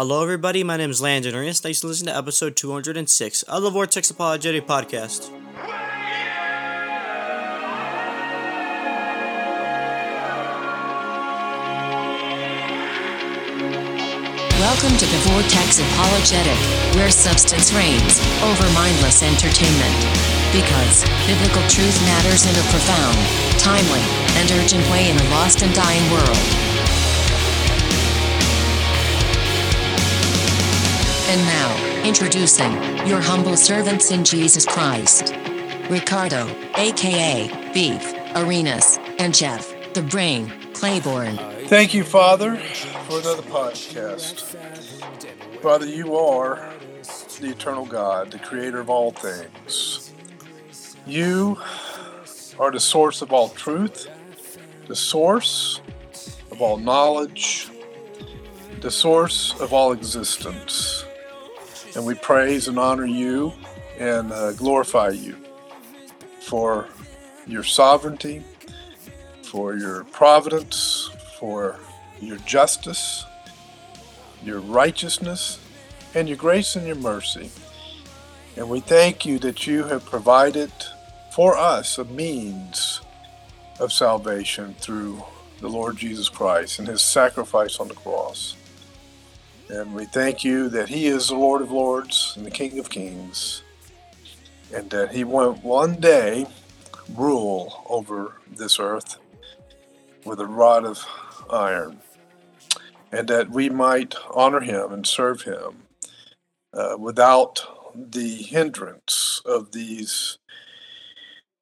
Hello, everybody. My name is Landon Ernest. Thanks for listening to episode 206 of the Vortex Apologetic Podcast. Welcome to the Vortex Apologetic, where substance reigns over mindless entertainment. Because biblical truth matters in a profound, timely, and urgent way in a lost and dying world. And now, introducing your humble servants in Jesus Christ Ricardo, aka Beef, Arenas, and Jeff, the Brain, Claiborne. Thank you, Father, for another podcast. Father, you are the eternal God, the creator of all things. You are the source of all truth, the source of all knowledge, the source of all existence. And we praise and honor you and uh, glorify you for your sovereignty, for your providence, for your justice, your righteousness, and your grace and your mercy. And we thank you that you have provided for us a means of salvation through the Lord Jesus Christ and his sacrifice on the cross. And we thank you that he is the Lord of Lords and the King of Kings, and that he will one day rule over this earth with a rod of iron, and that we might honor him and serve him uh, without the hindrance of these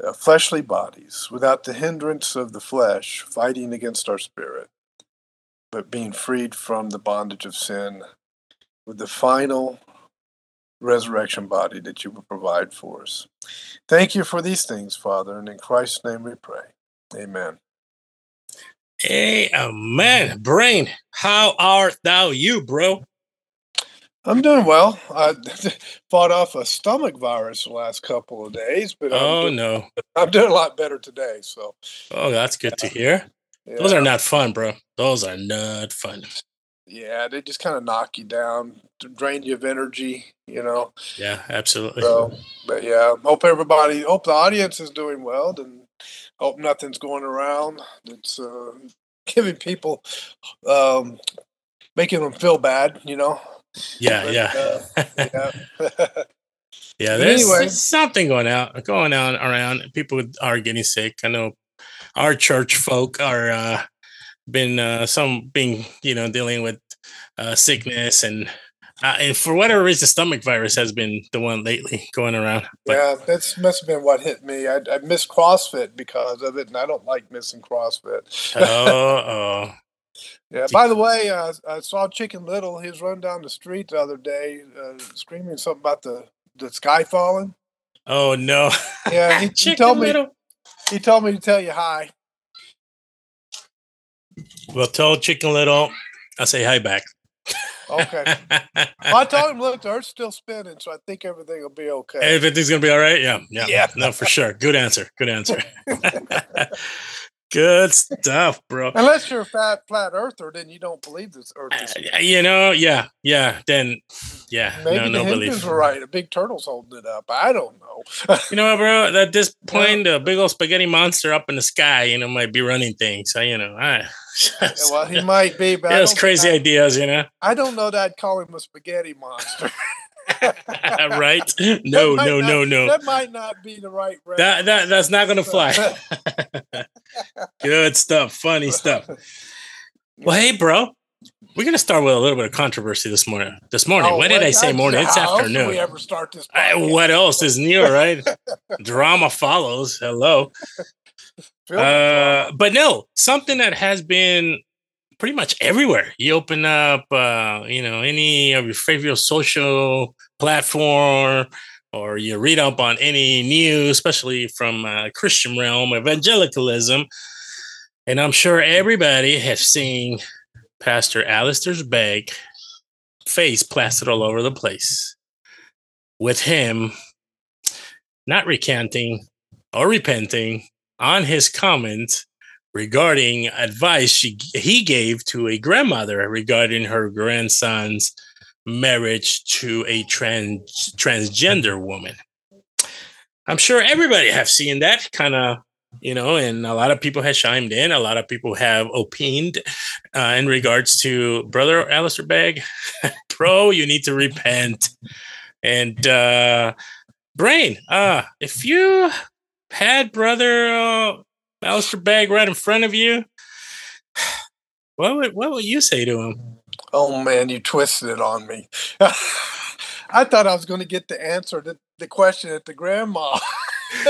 uh, fleshly bodies, without the hindrance of the flesh fighting against our spirit, but being freed from the bondage of sin with the final resurrection body that you will provide for us. Thank you for these things, Father, and in Christ's name we pray. Amen. Amen. brain, how art thou, you, bro? I'm doing well. I fought off a stomach virus the last couple of days, but I'm Oh doing, no! I'm doing a lot better today. So, Oh, that's good to hear. Yeah, Those are not fun, bro. Those are not fun. yeah, they just kind of knock you down, drain you of energy, you know. Yeah, absolutely. So, but yeah, hope everybody, hope the audience is doing well, and hope nothing's going around that's uh, giving people, um, making them feel bad, you know. yeah, But, yeah, uh, yeah. yeah. There's, anyway. something going out, going on around. People are getting sick. I know our church folk are uh, been uh, some being you know dealing with uh, sickness and. Uh, and for whatever reason, the stomach virus has been the one lately going around. But yeah, that's must have been what hit me. I, I missed CrossFit because of it, and I don't like missing CrossFit. oh, Yeah. By the way, uh, I saw Chicken Little. He was running down the street the other day, uh, screaming something about the the sky falling. oh no! Yeah, he, he told me. Little. He told me to tell you hi. Well, tell Chicken Little, I'll say hi back. Okay. well, I told him, look, the Earth's still spinning, so I think everything will be okay. Everything's gonna be all right. Yeah, yeah, Yeah. No, for sure. Good answer. Good answer. Good stuff, bro. Unless you're a fat flat earther, then you don't believe this Earth is. Uh, you know, yeah, yeah. Then, yeah, Maybe no, the no Hindus belief. were right. A big turtle's holding it up. I don't know. You know, bro. At this point, a big old spaghetti monster up in the sky, you know, might be running things. So, you know, I. Yeah, well, he might be, but I Those crazy I- ideas, you know. I don't know that I'd call him a spaghetti monster. right? No, no, not- no, no. That might not be the right. That that that's not gonna fly. Good stuff. Funny stuff. Well, hey, bro. We're gonna start with a little bit of controversy this morning. This morning. Oh, Why did I say morning? It's how else do afternoon. we ever start this? I- what else is new, right? Drama follows. Hello. Uh, but no, something that has been pretty much everywhere. You open up, uh, you know, any of your favorite social platform, or you read up on any news, especially from uh, Christian realm, evangelicalism, and I'm sure everybody has seen Pastor Alistair Begg's face plastered all over the place, with him not recanting or repenting on his comment regarding advice she, he gave to a grandmother regarding her grandson's marriage to a trans transgender woman. I'm sure everybody have seen that kind of, you know, and a lot of people have chimed in. A lot of people have opined uh, in regards to brother Alistair Begg, bro, you need to repent. And uh, brain, uh, if you had brother uh, Alistair Begg right in front of you, what would what would you say to him? Oh man, you twisted it on me. I thought I was going to get the answer to the question at the grandma.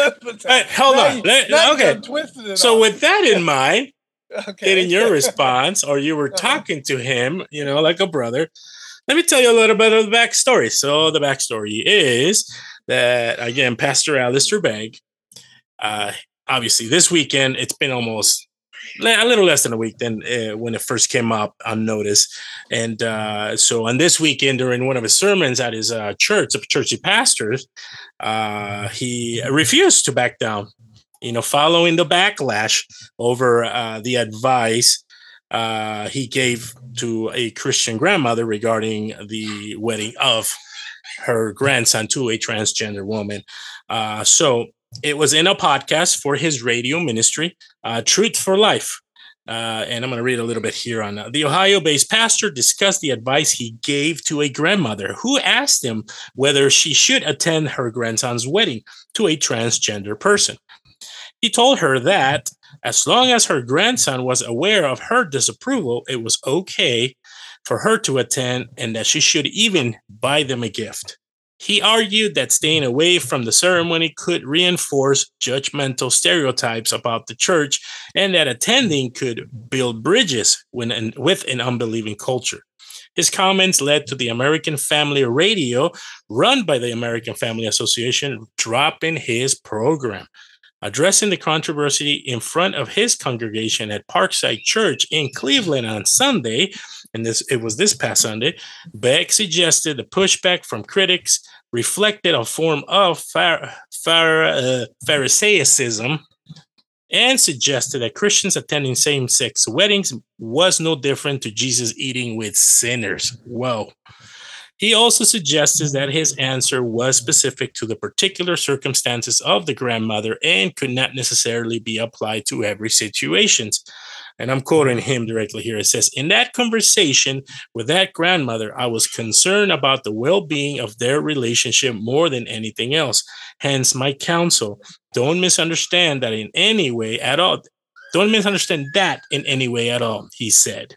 hey, hold on. You, Let, okay. So with that in mind, okay. getting your response, or you were uh-huh. talking to him, you know, like a brother. Let me tell you a little bit of the backstory. So the backstory is that again, Pastor Alistair Begg, uh, obviously this weekend it's been almost a little less than a week than uh, when it first came up on notice. And uh, so on this weekend, during one of his sermons at his uh, church, the church he pastors, uh, he refused to back down. You know, following the backlash over uh, the advice uh, he gave to a Christian grandmother regarding the wedding of her grandson to a transgender woman. so it was in a podcast for his radio ministry, uh, Truth for Life. Uh, and I'm going to read a little bit here on uh, the Ohio based pastor discussed the advice he gave to a grandmother who asked him whether she should attend her grandson's wedding to a transgender person. He told her that as long as her grandson was aware of her disapproval, it was okay for her to attend and that she should even buy them a gift. He argued that staying away from the ceremony could reinforce judgmental stereotypes about the church and that attending could build bridges with an unbelieving culture. His comments led to the American Family Radio, run by the American Family Association, dropping his program. Addressing the controversy in front of his congregation at Parkside Church in Cleveland on Sunday, and this it was this past Sunday, Begg suggested the pushback from critics reflected a form of phar- uh, Pharisaism and suggested that Christians attending same-sex weddings was no different to Jesus eating with sinners. Whoa. He also suggested that his answer was specific to the particular circumstances of the grandmother and could not necessarily be applied to every situation. And I'm quoting him directly here. It says, In that conversation with that grandmother, I was concerned about the well being of their relationship more than anything else. Hence, my counsel don't misunderstand that in any way at all. Don't misunderstand that in any way at all, he said.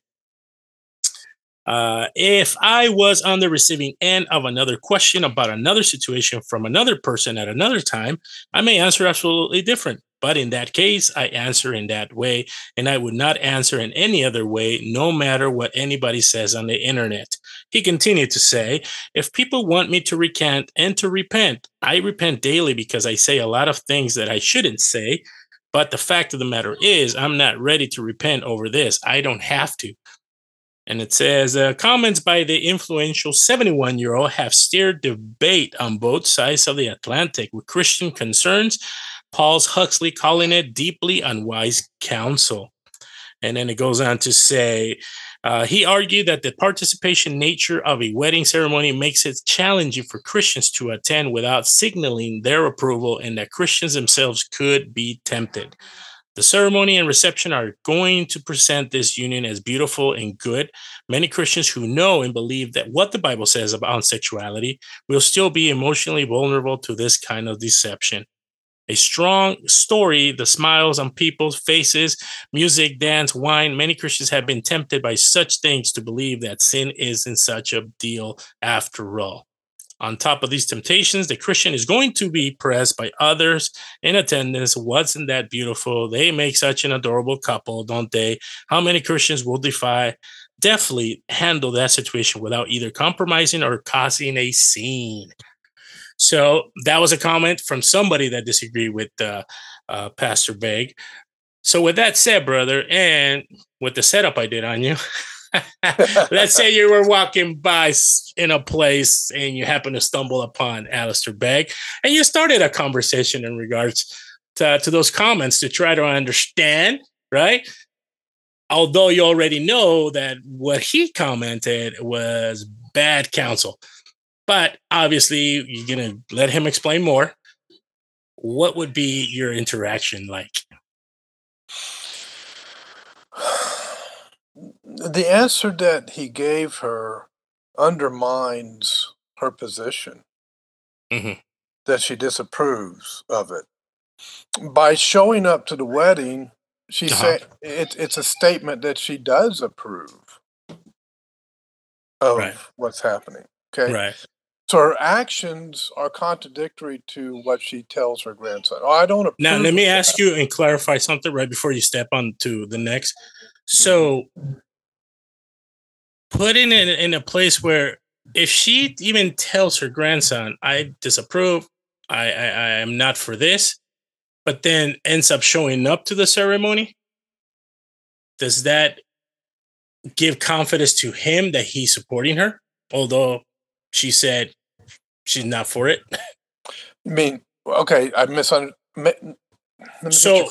Uh, if I was on the receiving end of another question about another situation from another person at another time, I may answer absolutely different. But in that case, I answer in that way, and I would not answer in any other way, no matter what anybody says on the internet. He continued to say, If people want me to recant and to repent, I repent daily because I say a lot of things that I shouldn't say. But the fact of the matter is, I'm not ready to repent over this. I don't have to. And it says uh, comments by the influential 71 year old have stirred debate on both sides of the Atlantic with Christian concerns. Paul's Huxley calling it deeply unwise counsel. And then it goes on to say, uh, he argued that the participation nature of a wedding ceremony makes it challenging for Christians to attend without signaling their approval, and that Christians themselves could be tempted. The ceremony and reception are going to present this union as beautiful and good. Many Christians who know and believe that what the Bible says about sexuality will still be emotionally vulnerable to this kind of deception. A strong story, the smiles on people's faces, music, dance, wine. Many Christians have been tempted by such things to believe that sin isn't such a deal after all. On top of these temptations, the Christian is going to be pressed by others in attendance. Wasn't that beautiful? They make such an adorable couple, don't they? How many Christians will defy, definitely handle that situation without either compromising or causing a scene? So that was a comment from somebody that disagreed with uh, uh, Pastor Begg. So with that said, brother, and with the setup I did on you, Let's say you were walking by in a place and you happen to stumble upon Alistair Begg and you started a conversation in regards to, to those comments to try to understand, right? Although you already know that what he commented was bad counsel. But obviously, you're gonna let him explain more. What would be your interaction like? The answer that he gave her undermines her position Mhm. that she disapproves of it. By showing up to the wedding, she Uh-huh. said it, it's a statement that she does approve of Right. what's happening. Okay. Right. So her actions are contradictory to what she tells her grandson. Oh, I don't. Now, let me that." ask you and clarify something right before you step on to the next. So, mm-hmm. putting it in a place where if she even tells her grandson, I disapprove, I, I, I am not for this, but then ends up showing up to the ceremony, does that give confidence to him that he's supporting her? Although she said she's not for it. I mean, okay, I misunderstood. So-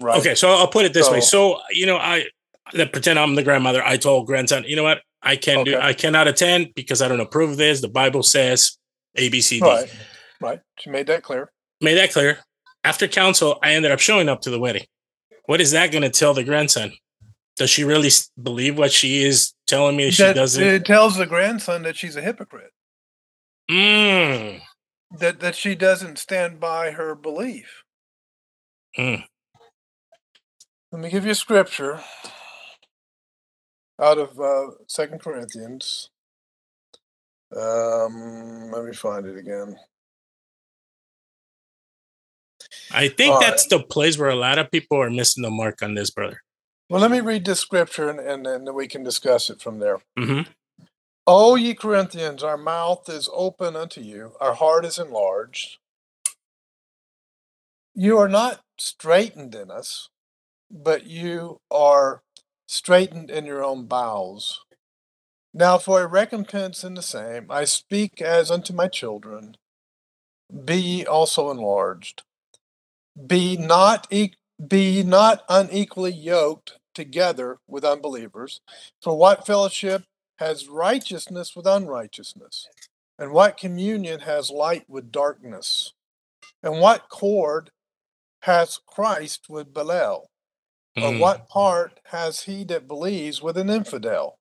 right. Okay, so I'll put it this way. So- So you know, I let pretend I'm the grandmother. I told grandson, you know what? I can't do. I cannot attend because I don't approve of this. The Bible says A, B, C, D. Right. Right. She made that clear. Made that clear. After counsel, I ended up showing up to the wedding. What is that going to tell the grandson? Does she really believe what she is telling me? She That- doesn't. It tells the grandson that she's a hypocrite. Mm, That that she doesn't stand by her belief. Mm. Let me give you a scripture out of uh, Second Corinthians. Um, let me find it again. I think All that's the place where a lot of people are missing the mark on this, brother. Well, let me read this scripture and, and then we can discuss it from there. hmm O ye Corinthians, our mouth is open unto you, our heart is enlarged. You are not straitened in us, but you are straitened in your own bowels. Now, for a recompense in the same, I speak as unto my children, be ye also enlarged. Be not e- be not unequally yoked together with unbelievers. For what fellowship has righteousness with unrighteousness? And what communion has light with darkness? And what cord has Christ with Belial? Or Mm. what part has he that believes with an infidel?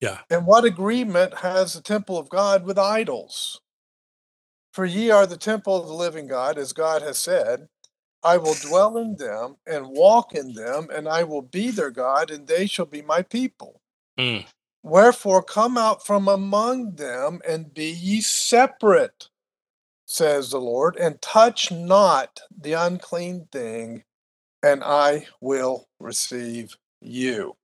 Yeah. And what agreement has the temple of God with idols? For ye are the temple of the living God, as God has said, I will dwell in them and walk in them, and I will be their God, and they shall be my people. Mm. Wherefore come out from among them and be ye separate, says the Lord, and touch not the unclean thing, and I will receive you.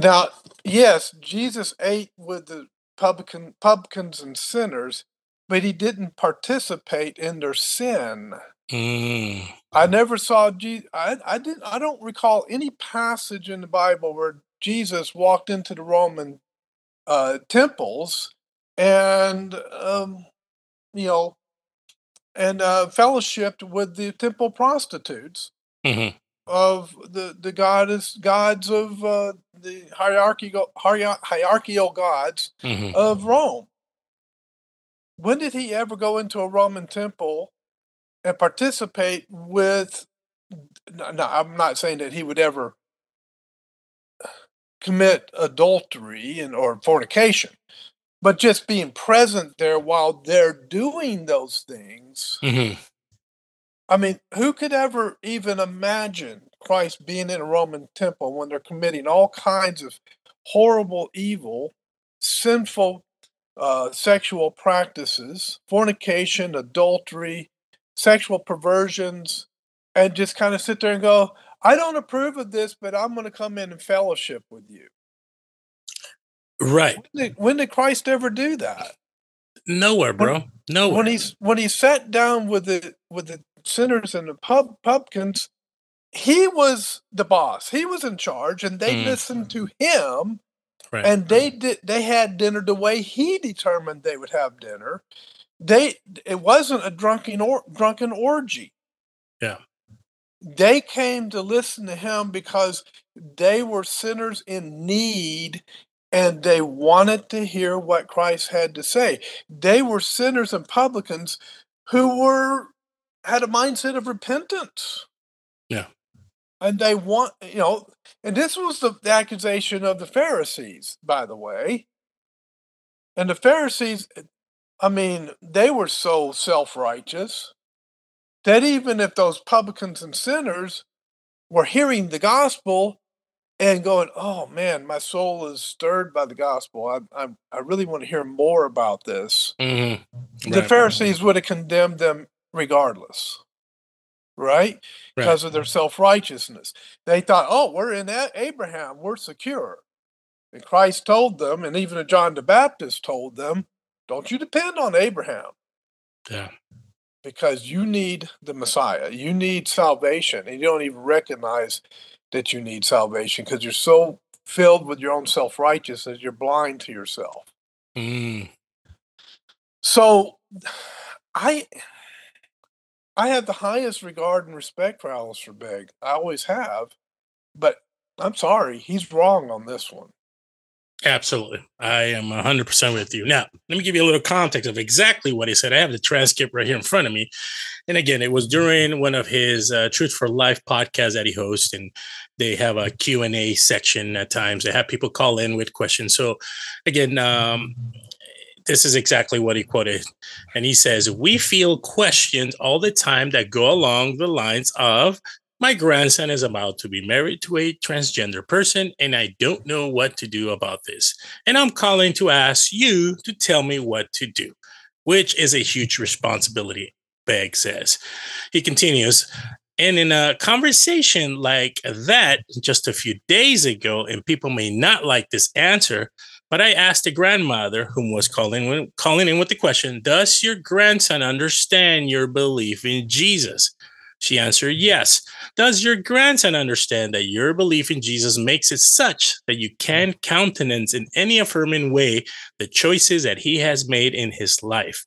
Now, yes, Jesus ate with the publican, publicans and sinners, but he didn't participate in their sin. Mm. I never saw Jesus. I, I didn't. I don't recall any passage in the Bible where Jesus walked into the Roman uh, temples and um, you know and uh, fellowshipped with the temple prostitutes Mhm. of the the goddess gods of uh, the hierarchical hierarchical gods Mhm. of Rome. When did he ever go into a Roman temple and participate with? No, no, I'm not saying that he would ever commit adultery and or fornication, but just being present there while they're doing those things. Mhm. I mean, who could ever even imagine Christ being in a Roman temple when they're committing all kinds of horrible, evil, sinful uh, sexual practices, fornication, adultery, sexual perversions, and just kind of sit there and go, I don't approve of this, but I'm going to come in and fellowship with you. Right. When did, when did Christ ever do that? Nowhere, bro. Nowhere. when he's when he sat down with the with the sinners and the pub publicans, he was the boss. He was in charge, and they Mm. listened to him. Right. And they did. They had dinner the way he determined they would have dinner. They it wasn't a drunken or drunken orgy. Yeah. They came to listen to him because they were sinners in need, and they wanted to hear what Christ had to say. They were sinners and publicans who were had a mindset of repentance. Yeah. And they want, you know, and this was the, the accusation of the Pharisees, by the way. And the Pharisees, I mean, they were so self righteous that even if those publicans and sinners were hearing the gospel and going, "Oh man, my soul is stirred by the gospel. I I, I really want to hear more about this." Mm-hmm. The Right. Pharisees would have condemned them regardless, right? Because of their self righteousness. They thought, "Oh, we're in Abraham. We're secure." And Christ told them, and even John the Baptist told them, "Don't you depend on Abraham." Yeah. Because you need the Messiah. You need salvation, and you don't even recognize that you need salvation because you're so filled with your own self righteousness, you're blind to yourself. Mm. So, I. I have the highest regard and respect for Alistair Begg. I always have, but I'm sorry, he's wrong on this one. Absolutely. I am 100% with you. Now, let me give you a little context of exactly what he said. I have the transcript right here in front of me. And again, it was during one of his uh, Truth for Life podcasts that he hosts, and they have a Q&A section at times. They have people call in with questions. So again, um, this is exactly what he quoted. And he says, We feel questions all the time that go along the lines of, my grandson is about to be married to a transgender person, and I don't know what to do about this. And I'm calling to ask you to tell me what to do, which is a huge responsibility, Begg says. He continues, and in a conversation like that just a few days ago, and people may not like this answer, but I asked the grandmother, whom was calling calling in with the question, "Does your grandson understand your belief in Jesus?" She answered, "Yes." Does your grandson understand that your belief in Jesus makes it such that you can countenance in any affirming way the choices that he has made in his life?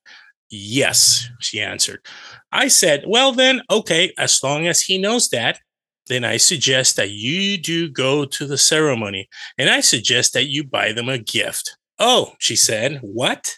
Yes, she answered. I said, Well, then, okay, as long as he knows that, then I suggest that you do go to the ceremony and I suggest that you buy them a gift. Oh, she said, What?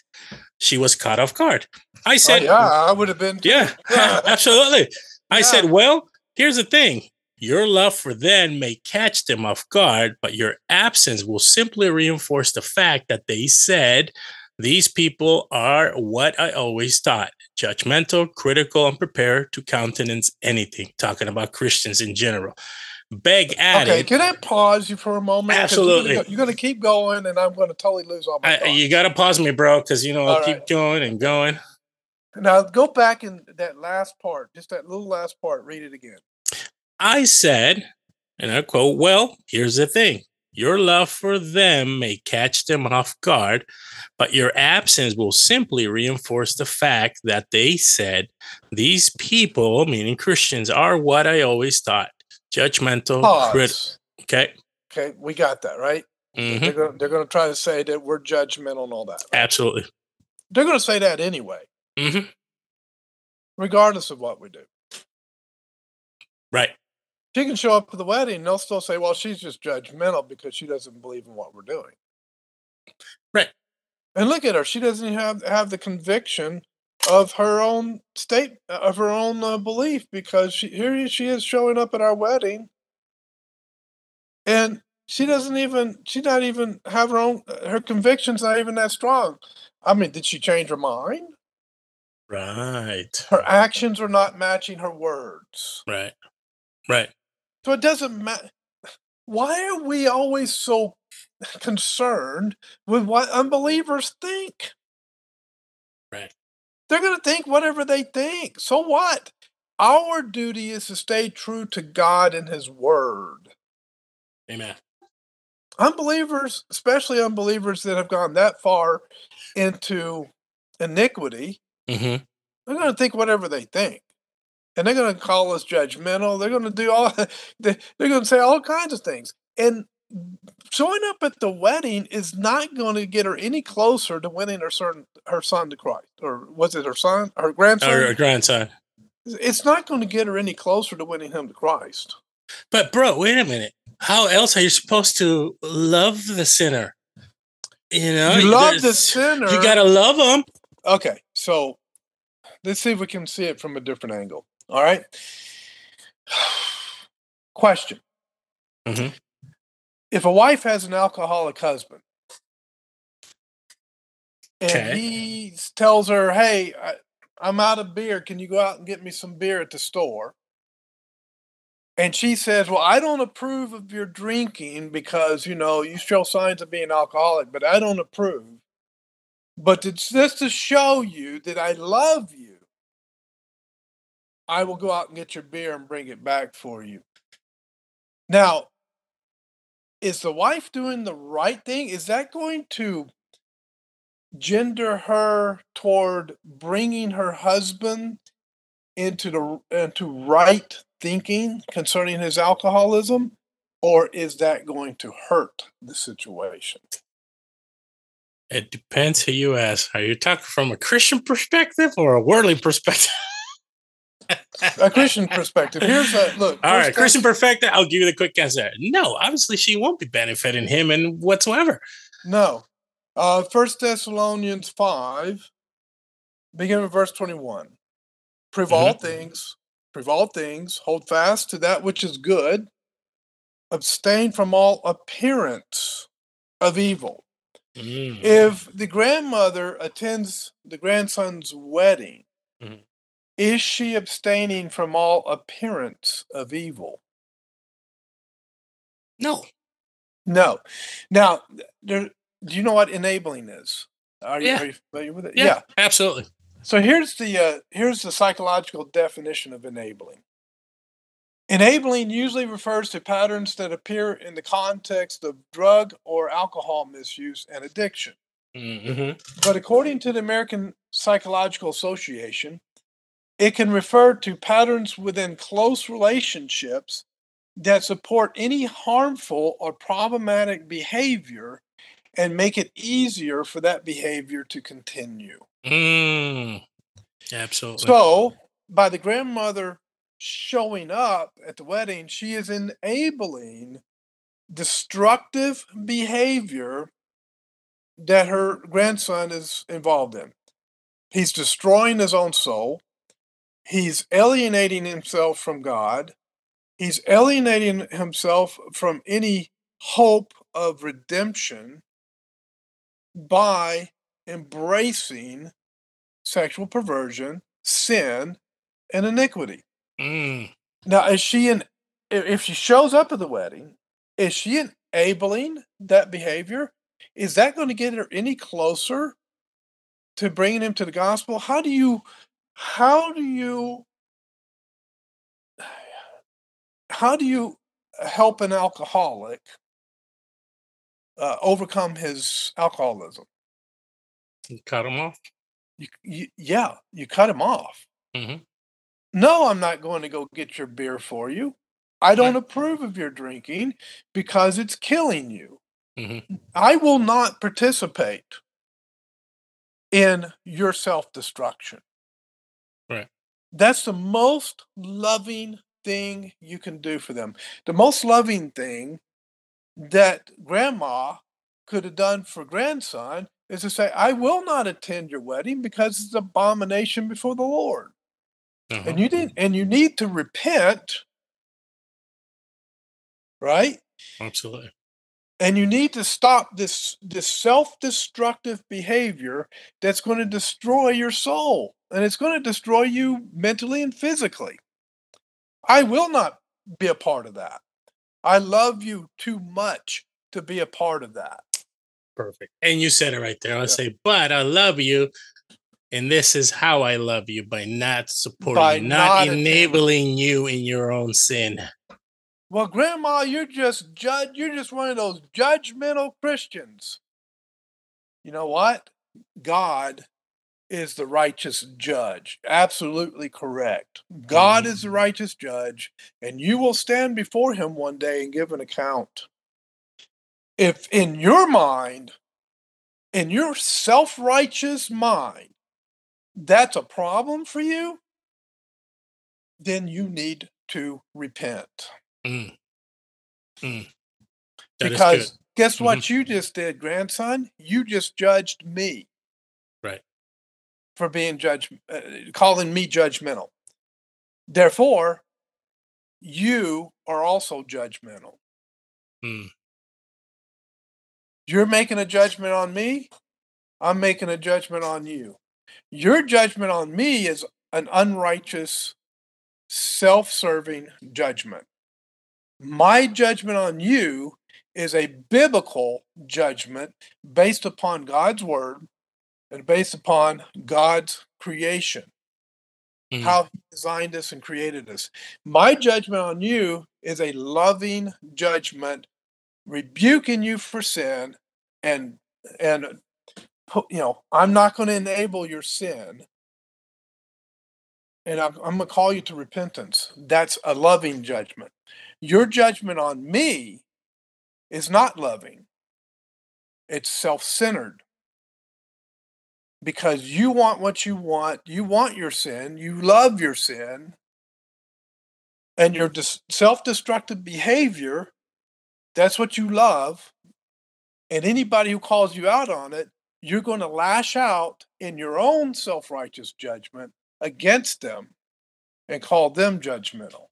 She was caught off guard. I Oh, said, yeah, I would have been. yeah, absolutely. I Yeah. said, well, here's the thing. Your love for them may catch them off guard, but your absence will simply reinforce the fact that they said these people are what I always thought judgmental, critical, and prepared to countenance anything, talking about Christians in general. Begg added, Okay, can I pause you for a moment? Absolutely. You're going to keep going, and I'm going to totally lose all my I, you got to pause me, bro, because, you know, I'll All keep going and going. Now go back in that last part, just that little last part. Read it again. I said, and I quote, Well, here's the thing your love for them may catch them off guard, but your absence will simply reinforce the fact that they said these people, meaning Christians, are what I always thought judgmental, Pause. crit- okay. Okay, we got that right. Mhm. They're going. They're going to try to say that we're judgmental and all that. right? Absolutely. They're going to say that anyway, hmm regardless of what we do. Right. She can show up to the wedding, and they'll still say, "Well, she's just judgmental because she doesn't believe in what we're doing." Right. And look at her; she doesn't even have have the conviction of her own state of her own uh, belief because she here she is showing up at our wedding, and she doesn't even she not even have her own her convictions not even that strong. I mean, did she change her mind? Right. Her actions are not matching her words. Right. Right. So it doesn't matter. Why are we always so concerned with what unbelievers think? Right. They're going to think whatever they think. So what? Our duty is to stay true to God and His Word. Amen. Unbelievers, especially unbelievers that have gone that far into iniquity, hmm they're going to think whatever they think. And they're going to call us judgmental. They're going to do all, they- they're going to say all kinds of things. And showing up at the wedding is not going to get her any closer to winning her son, her son to Christ. Or was it her son, her grandson? her grandson. it's not going to get her any closer to winning him to Christ. But bro, wait a minute. How else are you supposed to love the sinner? You know, you love the sinner. You gotta love them. Okay, so let's see if we can see it from a different angle. All right. Question. Mhm. If a wife has an alcoholic husband and Okay. he tells her, Hey, I, I'm out of beer. Can you go out and get me some beer at the store? And she says, Well, I don't approve of your drinking because, you know, you show signs of being alcoholic, but I don't approve. But it's just to show you that I love you. I will go out and get your beer and bring it back for you. Now, is the wife doing the right thing? Is that going to gender her toward bringing her husband into the into right thinking concerning his alcoholism or is that going to hurt the situation? It depends who you ask. Are you talking from a Christian perspective or a worldly perspective? A Christian perspective. Here's a look. All right, Christian perspective. I'll give you the quick answer. No, obviously she won't be benefiting him in whatsoever. No. Uh First Thessalonians five, beginning with verse twenty-one. Prove all things, prove all things, hold fast to that which is good, abstain from all appearance of evil. Mm. If the grandmother attends the grandson's wedding, Mhm. Is she abstaining from all appearance of evil? No. No. Now, there, do you know what enabling is? Are you, Yeah. are you familiar with it? Yeah, absolutely. So here's the uh, here's the psychological definition of enabling. Enabling usually refers to patterns that appear in the context of drug or alcohol misuse and addiction. hmm But according to the American Psychological Association, it can refer to patterns within close relationships that support any harmful or problematic behavior and make it easier for that behavior to continue. Mm. Absolutely. So, by the grandmother showing up at the wedding, she is enabling destructive behavior that her grandson is involved in. He's destroying his own soul. He's alienating himself from God. He's alienating himself from any hope of redemption by embracing sexual perversion, sin, and iniquity. Mm. Now, is she in? If she shows up at the wedding, is she enabling that behavior? Is that going to get her any closer to bringing him to the gospel? How do you, how do you, how do you help an alcoholic uh, overcome his alcoholism? Cut him off. You, you, yeah, you cut him off. Mhm. No, I'm not going to go get your beer for you. I don't approve of your drinking because it's killing you. Mhm. I will not participate in your self destruction. That's the most loving thing you can do for them. The most loving thing that grandma could have done for grandson is to say, I will not attend your wedding because it's abomination before the Lord. Uh-huh. And you didn't and you need to repent, right? Absolutely. And you need to stop this this self-destructive behavior that's going to destroy your soul and it's going to destroy you mentally and physically i will not be a part of that i love you too much to be a part of that Perfect. And you said it right there. I'll Yeah. say, but I love you. And this is how I love you by not supporting By you, not, not enabling you in your own sin. Well grandma you're just judge you're just one of those judgmental christians. You know what? God is the righteous judge. Absolutely correct. God is the mm. righteous judge and you will stand before him one day and give an account. If in your mind in your self-righteous mind that's a problem for you then you need to repent Mm. Mm. Because. Guess what mm-hmm. you just did, grandson? You just judged me. Right. For being judge, uh, calling me judgmental. Therefore, you are also judgmental. Hmm. You're making a judgment on me. I'm making a judgment on you. Your judgment on me is an unrighteous, self serving judgment. My judgment on you is a biblical judgment based upon God's word and based upon God's creation, mm-hmm. how He designed us and created us. My judgment on you is a loving judgment, rebuking you for sin and and you know i'm not going to enable your sin and I'm, I'm going to call you to repentance that's a loving judgment your judgment on me is not loving it's self-centered because you want what you want you want your sin you love your sin and your dis- self-destructive behavior that's what you love and anybody who calls you out on it, you're going to lash out in your own self righteous judgment against them and call them judgmental.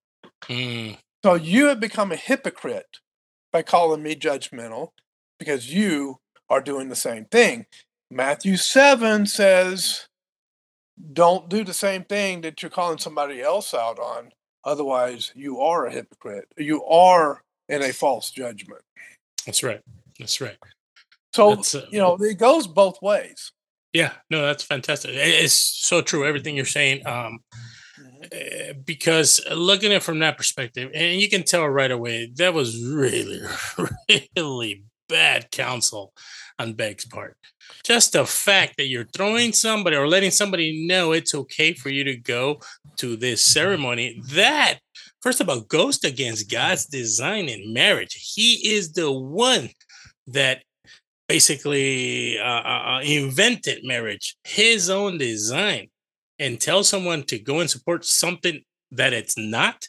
Mm. So you have become a hypocrite by calling me judgmental because you are doing the same thing. Matthew 7 says, don't do the same thing that you're calling somebody else out on. Otherwise, you are a hypocrite. You are in a false judgment. That's right. That's right. So uh, you know it goes both ways. Yeah, no, that's fantastic. It's so true. Everything you're saying. Um, because looking at it from that perspective, and you can tell right away that was really, really bad counsel on Begg's part. Just the fact that you're throwing somebody or letting somebody know it's okay for you to go to this ceremony, that first of all goes against God's design in marriage. He is the one that basically uh, uh, uh, invented marriage, his own design, and tell someone to go and support something that it's not,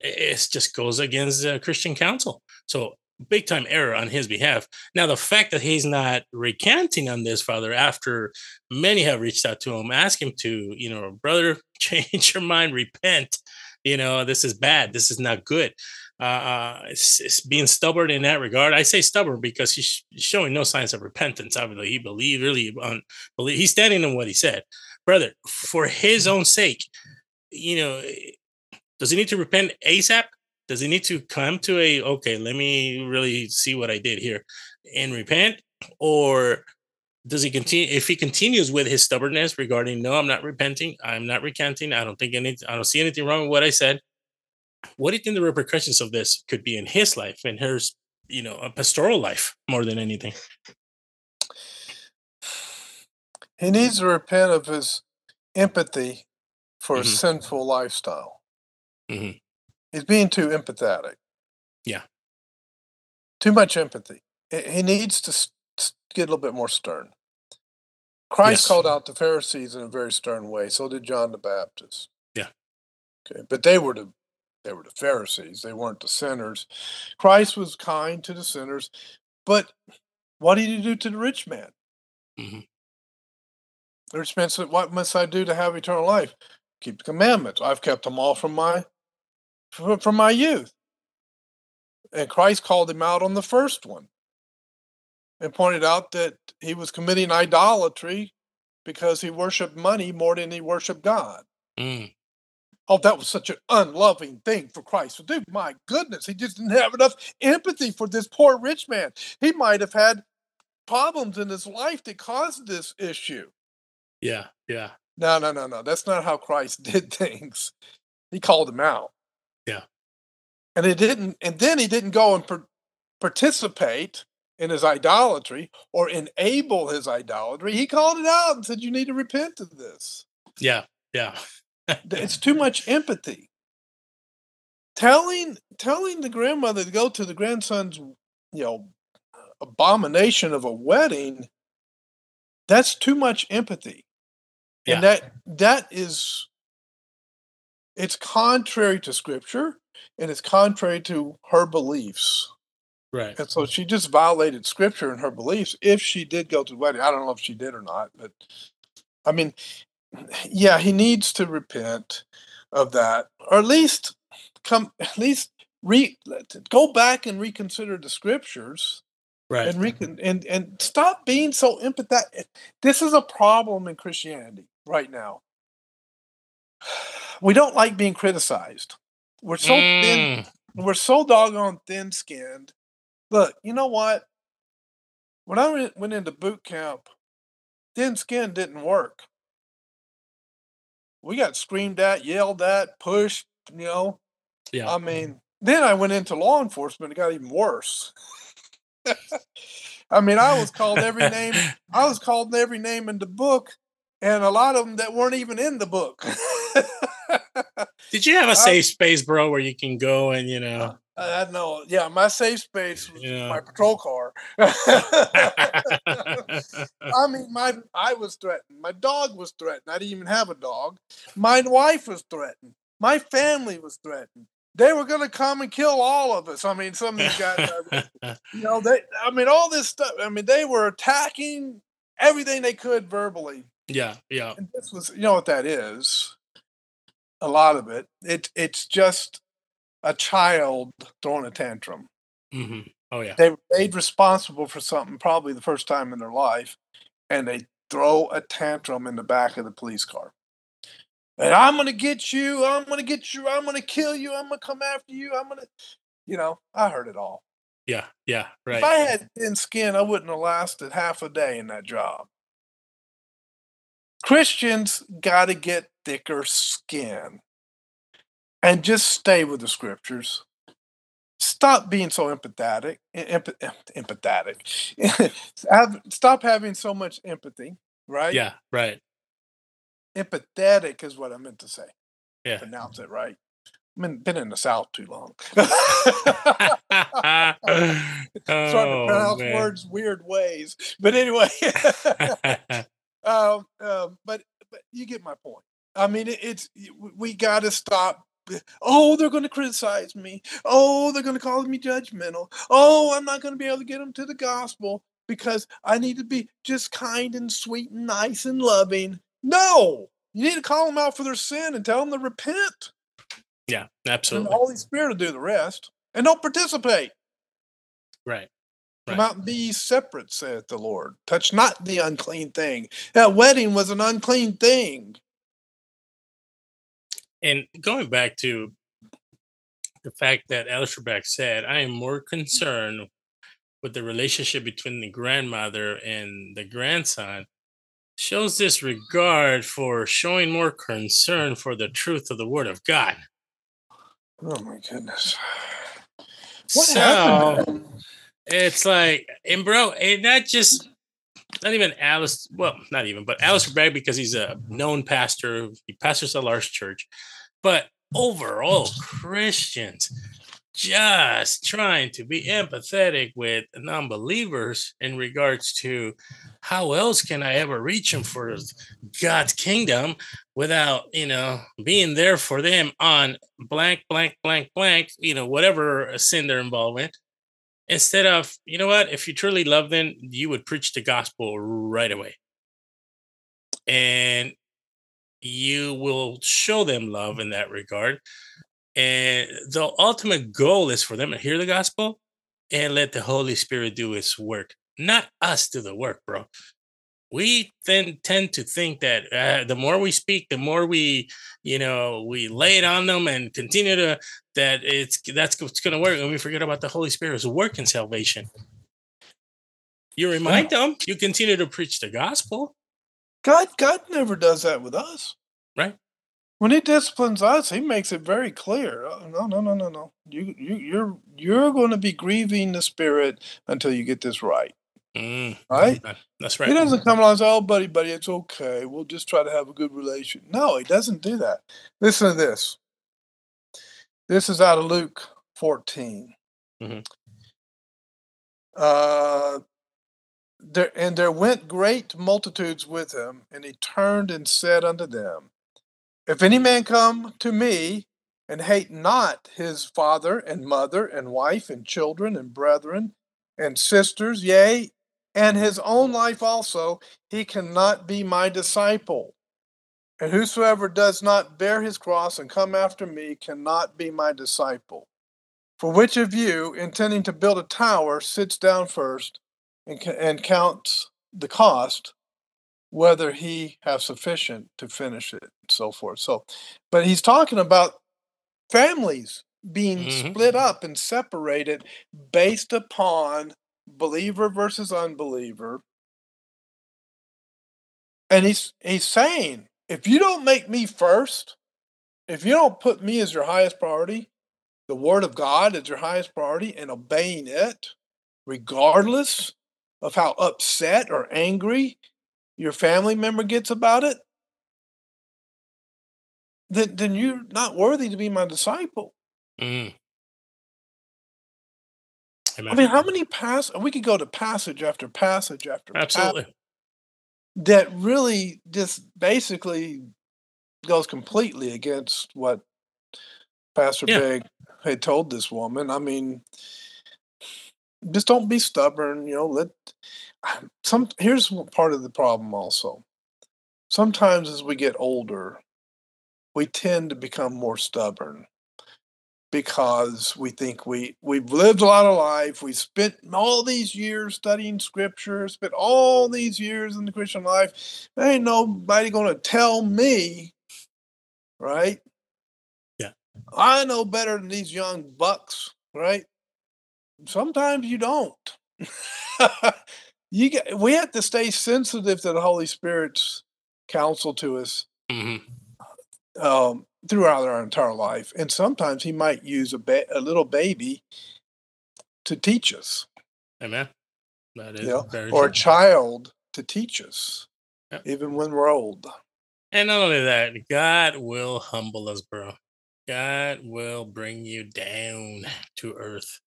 it just goes against the Christian counsel. So big time error on his behalf. Now, the fact that he's not recanting on this, Father, after many have reached out to him, ask him to, you know, brother, change your mind, repent. You know, this is bad. This is not good uh, uh it's, being stubborn in that regard. I say stubborn because he's showing no signs of repentance. Obviously, he believed really on believe he's standing in what he said, brother. For his own sake, you know, does he need to repent ASAP? Does he need to come to a okay? Let me really see what I did here and repent, or does he continue if he continues with his stubbornness regarding no i'm not repenting i'm not recanting i don't think any i don't see anything wrong with what i said what do you think the repercussions of this could be in his life and hers, you know, a pastoral life more than anything? He needs to repent of his empathy for mm-hmm. a sinful lifestyle. Mm-hmm. He's being too empathetic. Yeah. Too much empathy. He needs to get a little bit more stern. Christ yes. called out the Pharisees in a very stern way. So did John the Baptist. Yeah. Okay. But they were the they were the Pharisees, they weren't the sinners. Christ was kind to the sinners, but what did he do to the rich man? Mm-hmm. Rich man said, What must I do to have eternal life? Keep the commandments. I've kept them all from my from my youth. And Christ called him out on the first one and pointed out that he was committing idolatry because he worshiped money more than he worshiped God. Mm. Oh, that was such an unloving thing for Christ to do. My goodness, he just didn't have enough empathy for this poor rich man. He might have had problems in his life that caused this issue. Yeah, yeah. No, no, no, no. That's not how Christ did things. He called him out. Yeah. And he didn't, and then he didn't go and per- participate in his idolatry or enable his idolatry. He called it out and said, "You need to repent of this." Yeah, yeah it's too much empathy. Telling telling the grandmother to go to the grandson's, you know, abomination of a wedding, that's too much empathy. Yeah. And that that is it's contrary to scripture and it's contrary to her beliefs. Right. And so she just violated scripture and her beliefs if she did go to the wedding. I don't know if she did or not, but I mean, yeah, he needs to repent of that, or at least come, at least re go back and reconsider the scriptures Right. and recon and and stop being so empathetic. This is a problem in Christianity right now. We don't like being criticized. We're so thin. Mm, We're so doggone thin-skinned. Look, you know what? When I went, went into boot camp, thin skin didn't work. We got screamed at, yelled at, pushed. You know, yeah. I mean, then I went into law enforcement. It got even worse. I mean, I was called every name. I was called every name in the book, and a lot of them that weren't even in the book. Did you have a safe space, bro, where you can go and you know? Uh, I had no, yeah, my safe space was Yeah. my patrol car. I mean, my I was threatened. My dog was threatened. I didn't even have a dog. My wife was threatened. My family was threatened. They were going to come and kill all of us. I mean, some of these guys, you know, they. I mean, all this stuff. I mean, they were attacking everything they could verbally, yeah, yeah. and this was, you know, what that is. A lot of it. It it's just a child throwing a tantrum hmm Oh yeah. they were made responsible for something probably the first time in their life, and they throw a tantrum in the back of the police car. And I'm gonna get you. I'm gonna get you. I'm gonna kill you. I'm gonna come after you. I'm gonna, you know, I heard it all. Yeah, yeah. Right. If I had thin skin, I wouldn't have lasted half a day in that job. Christians got to get thicker skin and just stay with the scriptures. Stop being so empathetic. em- em- empathetic. Stop having so much empathy, right? yeah, right. Empathetic is what I meant to say. Yeah. Pronounce it right. I've been, been in the South too long. Starting to oh, pronounce man. words weird ways. But anyway. Um, but but you get my point. I mean, it, it's we got to stop. Oh, they're going to criticize me. Oh, they're going to call me judgmental. Oh, I'm not going to be able to get them to the gospel because I need to be just kind and sweet and nice and loving. No, you need to call them out for their sin and tell them to repent. yeah, And the absolutely. Holy Spirit will do the rest. And don't participate. Right. Come Right. out and be separate, saith the Lord. Touch not the unclean thing. That wedding was an unclean thing. And going back to the fact that Alistair Begg said, I am more concerned with the relationship between the grandmother and the grandson, shows this regard for showing more concern for the truth of the word of God. Oh my goodness. What so happened? It's like, and bro, and not just not even Alice, well, not even, but Alice Begg because he's a known pastor. He pastors a large church, but overall Christians just trying to be empathetic with non-believers in regards to how else can I ever reach them for God's kingdom without, you know, being there for them on blank, blank, blank, blank, you know, whatever sin they're involved in. Instead of, you know what, if you truly love them, you would preach the gospel right away. And you will show them love in that regard. And the ultimate goal is for them to hear the gospel and let the Holy Spirit do its work, not us do the work, bro. We then tend to think that uh, the more we speak, the more we, you know, we lay it on them and continue to that it's that's what's going to work, and we forget about the Holy Spirit's work in salvation. You remind them, you continue to preach the gospel, God, God never does that with us. right? When He disciplines us, He makes it very clear. "Oh, No, no, no, no, no. You, you, you're, you're going to be grieving the Spirit until you get this right. Mm, Right? That's right. He doesn't come along and say, "Oh, buddy, buddy, it's okay. We'll just try to have a good relation." No, He doesn't do that. Listen to this. This is out of Luke 14. Mhm. Uh, there and there went great multitudes with him, and he turned and said unto them, If any man come to me and hate not his father and mother and wife and children and brethren and sisters, yea, and his own life also, he cannot be my disciple. And whosoever does not bear his cross and come after me cannot be my disciple. For which of you, intending to build a tower, sits down first and, and counts the cost, whether he have sufficient to finish it, and so forth. So, but he's talking about families being Mhm. split up and separated based upon believer versus unbeliever. And he's he's saying, if you don't make me first, if you don't put me as your highest priority, the word of God as your highest priority and obeying it, regardless of how upset or angry your family member gets about it, then, then you're not worthy to be my disciple. Mm. I mean, how many pass we could go to passage after passage after passage Absolutely. that really just basically goes completely against what Pastor Yeah. Begg had told this woman. I mean, just don't be stubborn. You know, let um, some. Here's part of the problem. Also, sometimes as we get older, we tend to become more stubborn because we think we we've lived a lot of life we spent all these years studying scripture spent all these years in the christian life. There ain't nobody gonna tell me right? Yeah. i know better than these young bucks right? Sometimes you don't. You get we have to stay sensitive to the holy spirit's counsel to us hmm um, throughout our entire life. And sometimes he might use a, ba- a little baby to teach us, Amen. That is you know, very or a child to teach us, Yeah. even when we're old. And not only that, God will humble us, bro. God will bring you down to earth.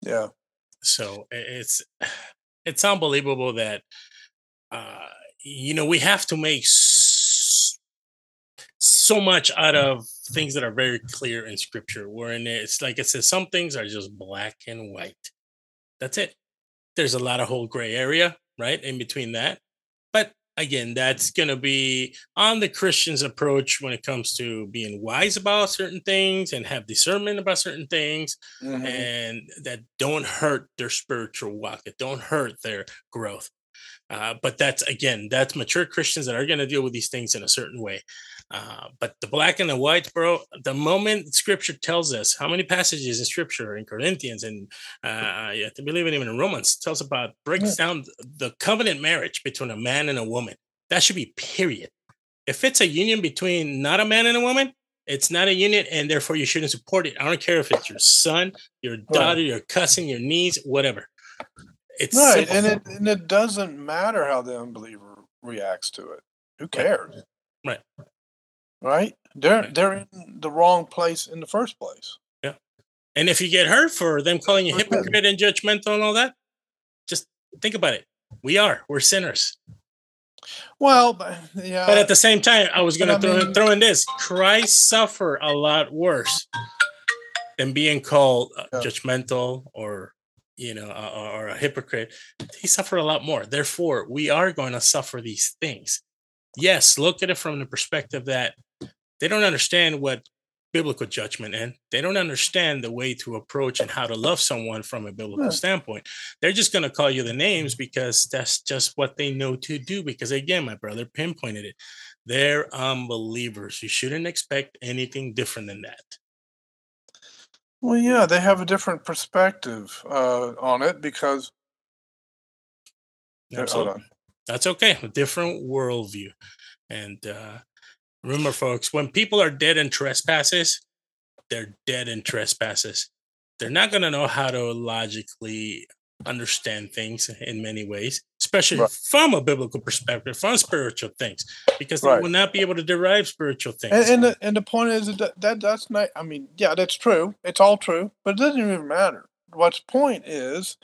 Yeah. So it's it's unbelievable that uh you know we have to make so much out of things that are very clear in scripture wherein it's like it says some things are just black and white. That's it. There's a lot of whole gray area right in between that. But again that's going to be on the christian's approach when it comes to being wise about certain things and have discernment about certain things Mhm. and that don't hurt their spiritual walk that don't hurt their growth. Uh, but that's again that's mature christians that are going to deal with these things in a certain way uh, but the black and the white bro the moment scripture tells us how many passages in scripture in corinthians and uh, i believe it even in romans tells about breaks down the covenant marriage between a man and a woman that should be period if it's a union between not a man and a woman it's not a union and therefore you shouldn't support it i don't care if it's your son your daughter your cousin your niece whatever it's Right. And it, and it doesn't matter how the unbeliever reacts to it. Who cares? Right. Right? They're, Right. they're in the wrong place in the first place. Yeah. And if you get hurt for them calling you hypocrite and judgmental and all that, just think about it. We are. We're sinners. Well, but, yeah. But at the same time, I was going to throw, mean- throw in this Christ suffered a lot worse than being called uh, Yeah. judgmental or, you know, uh, or, or a hypocrite. He suffered a lot more. Therefore, we are going to suffer these things. Yes, look at it from the perspective that they don't understand what biblical judgment and they don't understand the way to approach and how to love someone from a biblical standpoint. They're just going to call you the names because that's just what they know to do because again my brother pinpointed it. They're unbelievers. You shouldn't expect anything different than that. Well, yeah, they have a different perspective uh, on it because. Hold on. that's okay. A different worldview. And uh remember folks when people are dead in trespasses they're dead in trespasses they're not going to know how to logically understand things in many ways especially Right. from a biblical perspective from spiritual things because they Right. will not be able to derive spiritual things And, and, the, and the point is that, that that's not, I mean, yeah, that's true. It's all true, but it doesn't even matter. What's point is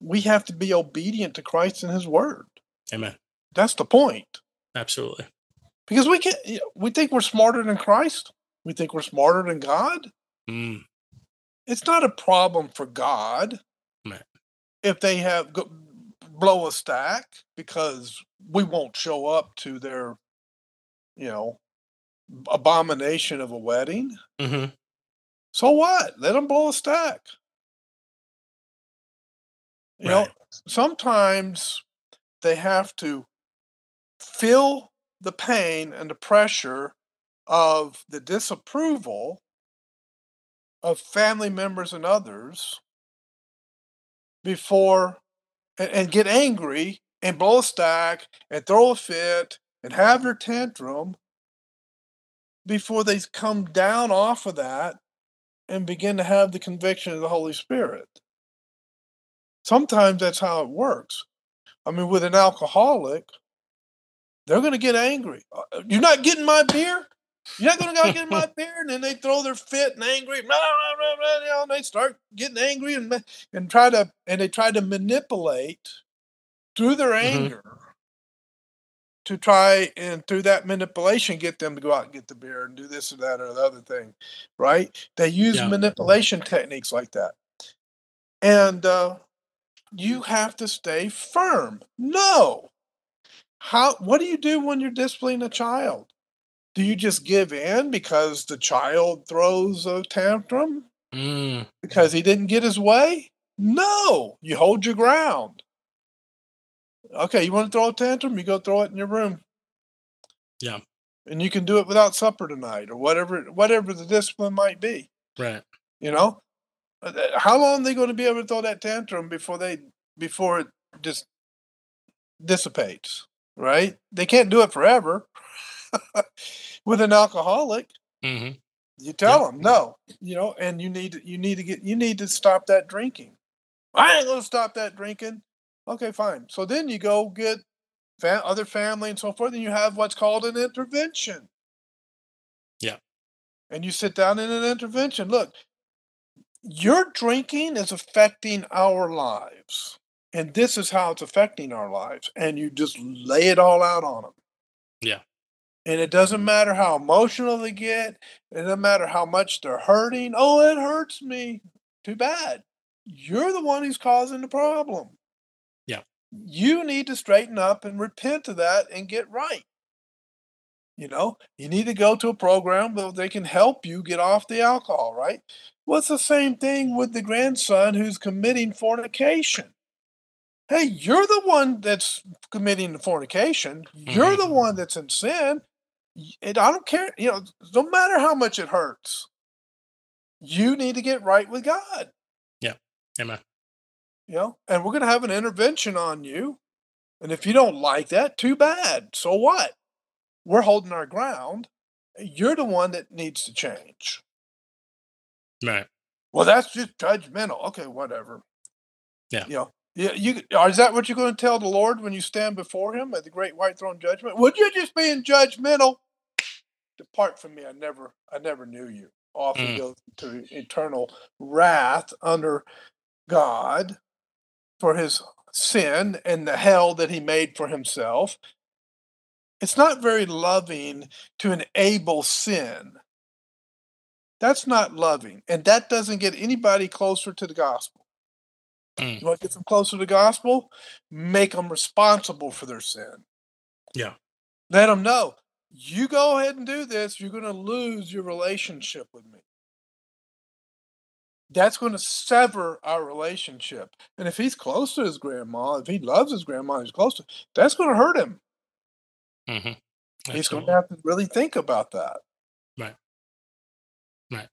we have to be obedient to Christ and his word. amen That's the point. absolutely Because we can we think we're smarter than Christ. We think we're smarter than God. Mm. It's not a problem for God Right. if they have go, blow a stack because we won't show up to their, you know, abomination of a wedding. hmm So what? Let them blow a stack. You Right. know, sometimes they have to feel the pain and the pressure of the disapproval of family members and others before and, and get angry and blow a stack and throw a fit and have their tantrum before they come down off of that and begin to have the conviction of the Holy Spirit. Sometimes that's how it works. I mean, with an alcoholic, they're going to get angry. "Uh, You're not getting my beer? You're not going to go get my beer? And then they throw their fit and angry, blah, blah, blah, blah, and they start getting angry and, and try to and they try to manipulate through their anger to try and through that manipulation get them to go out and get the beer and do this or that or the other thing, right? They use Yeah. manipulation techniques like that, and uh, you have to stay firm. No, how? What do you do when you're disciplining a child? Do you just give in because the child throws a tantrum Mm. because he didn't get his way? No, you hold your ground. Okay, you want to throw a tantrum? You go throw it in your room. Yeah. And you can do it without supper tonight or whatever whatever the discipline might be. Right. You know? Uh, How long are they going to be able to throw that tantrum before they before it just dissipates? Right? They can't do it forever. With an alcoholic, hmm you tell them no, you know, and you need to, you need to get you need to stop that drinking. I ain't gonna stop that drinking. Okay, fine. So then you go get other family and so forth, and you have what's called an intervention. Yeah. And you sit down in an intervention. Look, your drinking is affecting our lives, and this is how it's affecting our lives, and you just lay it all out on them. Yeah. And it doesn't mm-hmm. matter how emotional they get. It doesn't matter how much they're hurting. Oh, it hurts me. Too bad. You're the one who's causing the problem. Yeah. You need to straighten up and repent of that and get right. You know, you need to go to a program where they can help you get off the alcohol, right? Well, it's the same thing with the grandson who's committing fornication. Hey, you're the one that's committing the fornication. You're the mm-hmm. one that's in sin. And I don't care, you know, no matter how much it hurts, you need to get right with God, Yeah. Amen. you know, and we're going to have an intervention on you. And if you don't like that, too bad. So what? We're holding our ground. You're the one that needs to change. Right. Well, that's just judgmental. Okay, whatever. Yeah. You know, yeah, you is that what you're going to tell the Lord when you stand before him at the great white throne judgment? Would you just be in judgmental? Depart from me. I never I never knew you. Off Mm. goes to eternal wrath under God for his sin and the hell that he made for himself. It's not very loving to enable sin. That's not loving. And that doesn't get anybody closer to the gospel. Mm. You want to get them closer to the gospel? Make them responsible for their sin. Yeah. Let them know you go ahead and do this, you're going to lose your relationship with me. That's going to sever our relationship. And if he's close to his grandma, if he loves his grandma, he's close to, that's going to hurt him. hmm He's going to have to really think about that. Right. Right.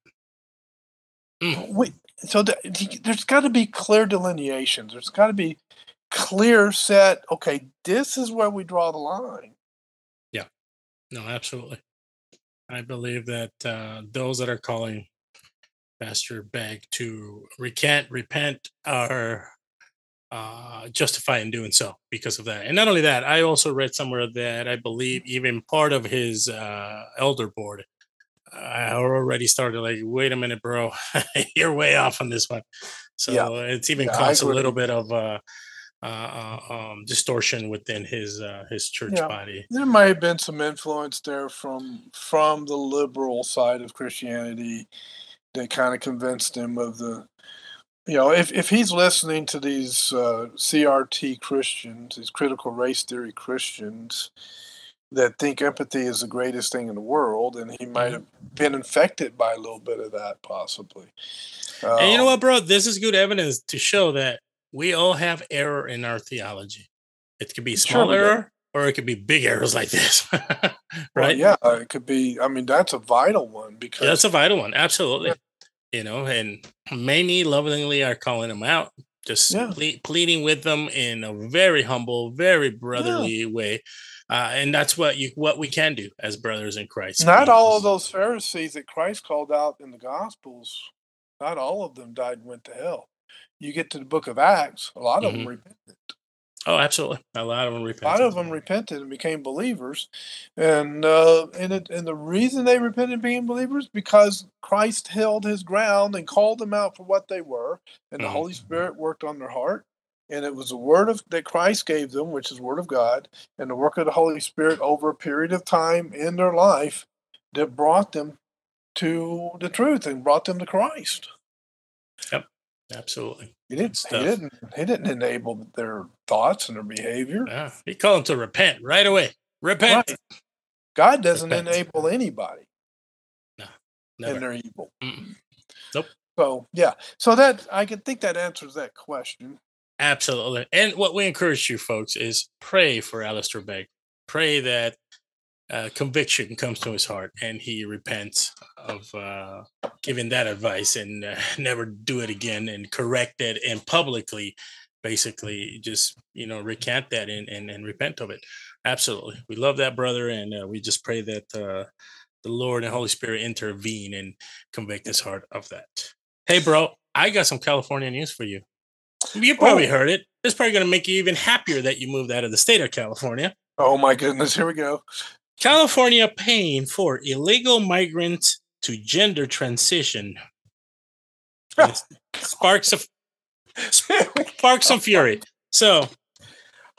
Mm. We, so th- there's got to be clear delineations. There's got to be clear set. Okay, this is where we draw the line. Yeah. No, absolutely. I believe that uh, those that are calling Pastor Begg to recant, repent, are uh, justified in doing so because of that. And not only that, I also read somewhere that I believe even part of his uh, elder board I already started like, wait a minute, bro, you're way off on this one. So Yeah. it's even Yeah, caused a little bit of uh, uh, uh, um, distortion within his uh, his church Yeah. body. There might have been some influence there from from the liberal side of Christianity that kind of convinced him of the you know if, if he's listening to these uh, CRT Christians, these critical race theory Christians that think empathy is the greatest thing in the world, and he might have been infected by a little bit of that possibly. And you know Um, what, bro? This is good evidence to show that we all have error in our theology. It could be small do. error, or it could be big errors like this, well, right? yeah, it could be. I mean, that's a vital one because Yeah, that's a vital one. Absolutely. You know, and many lovingly are calling them out, just Yeah. ple- pleading with them in a very humble, very brotherly way. Uh, and that's what you what we can do as brothers in Christ. Not all of those Pharisees that Christ called out in the Gospels, not all of them died and went to hell. You get to the book of Acts, a lot of them Mhm. repented. Oh, absolutely. A lot of them repented. A lot of them repented and became believers, and uh, and it, and the reason they repented being believers because Christ held His ground and called them out for what they were, and the Mhm. Holy Spirit worked on their heart, and it was the word of that Christ gave them, which is word of God, and the work of the Holy Spirit over a period of time in their life that brought them to the truth and brought them to Christ. Yep, absolutely. He didn't. He didn't. He didn't enable their thoughts and their behavior. Yeah. He called them to repent right away. Repent. Right. God doesn't Repent. enable anybody No, Never. in their evil. Mm-mm. Nope. So yeah. So that I can think that answers that question. Absolutely. And what we encourage you folks is pray for Alistair Begg. Pray that uh, conviction comes to his heart and he repents of uh, giving that advice and uh, never do it again and correct it and publicly basically just you know recant that and, and, and repent of it absolutely we love that brother and uh, we just pray that uh, the lord and holy spirit intervene and convict his heart of that hey bro i got some california news for you you probably Oh. heard it it's probably going to make you even happier that you moved out of the state of california Oh my goodness. Here we go. California paying for illegal migrants to gender transition. Sparks of sparks some fury. So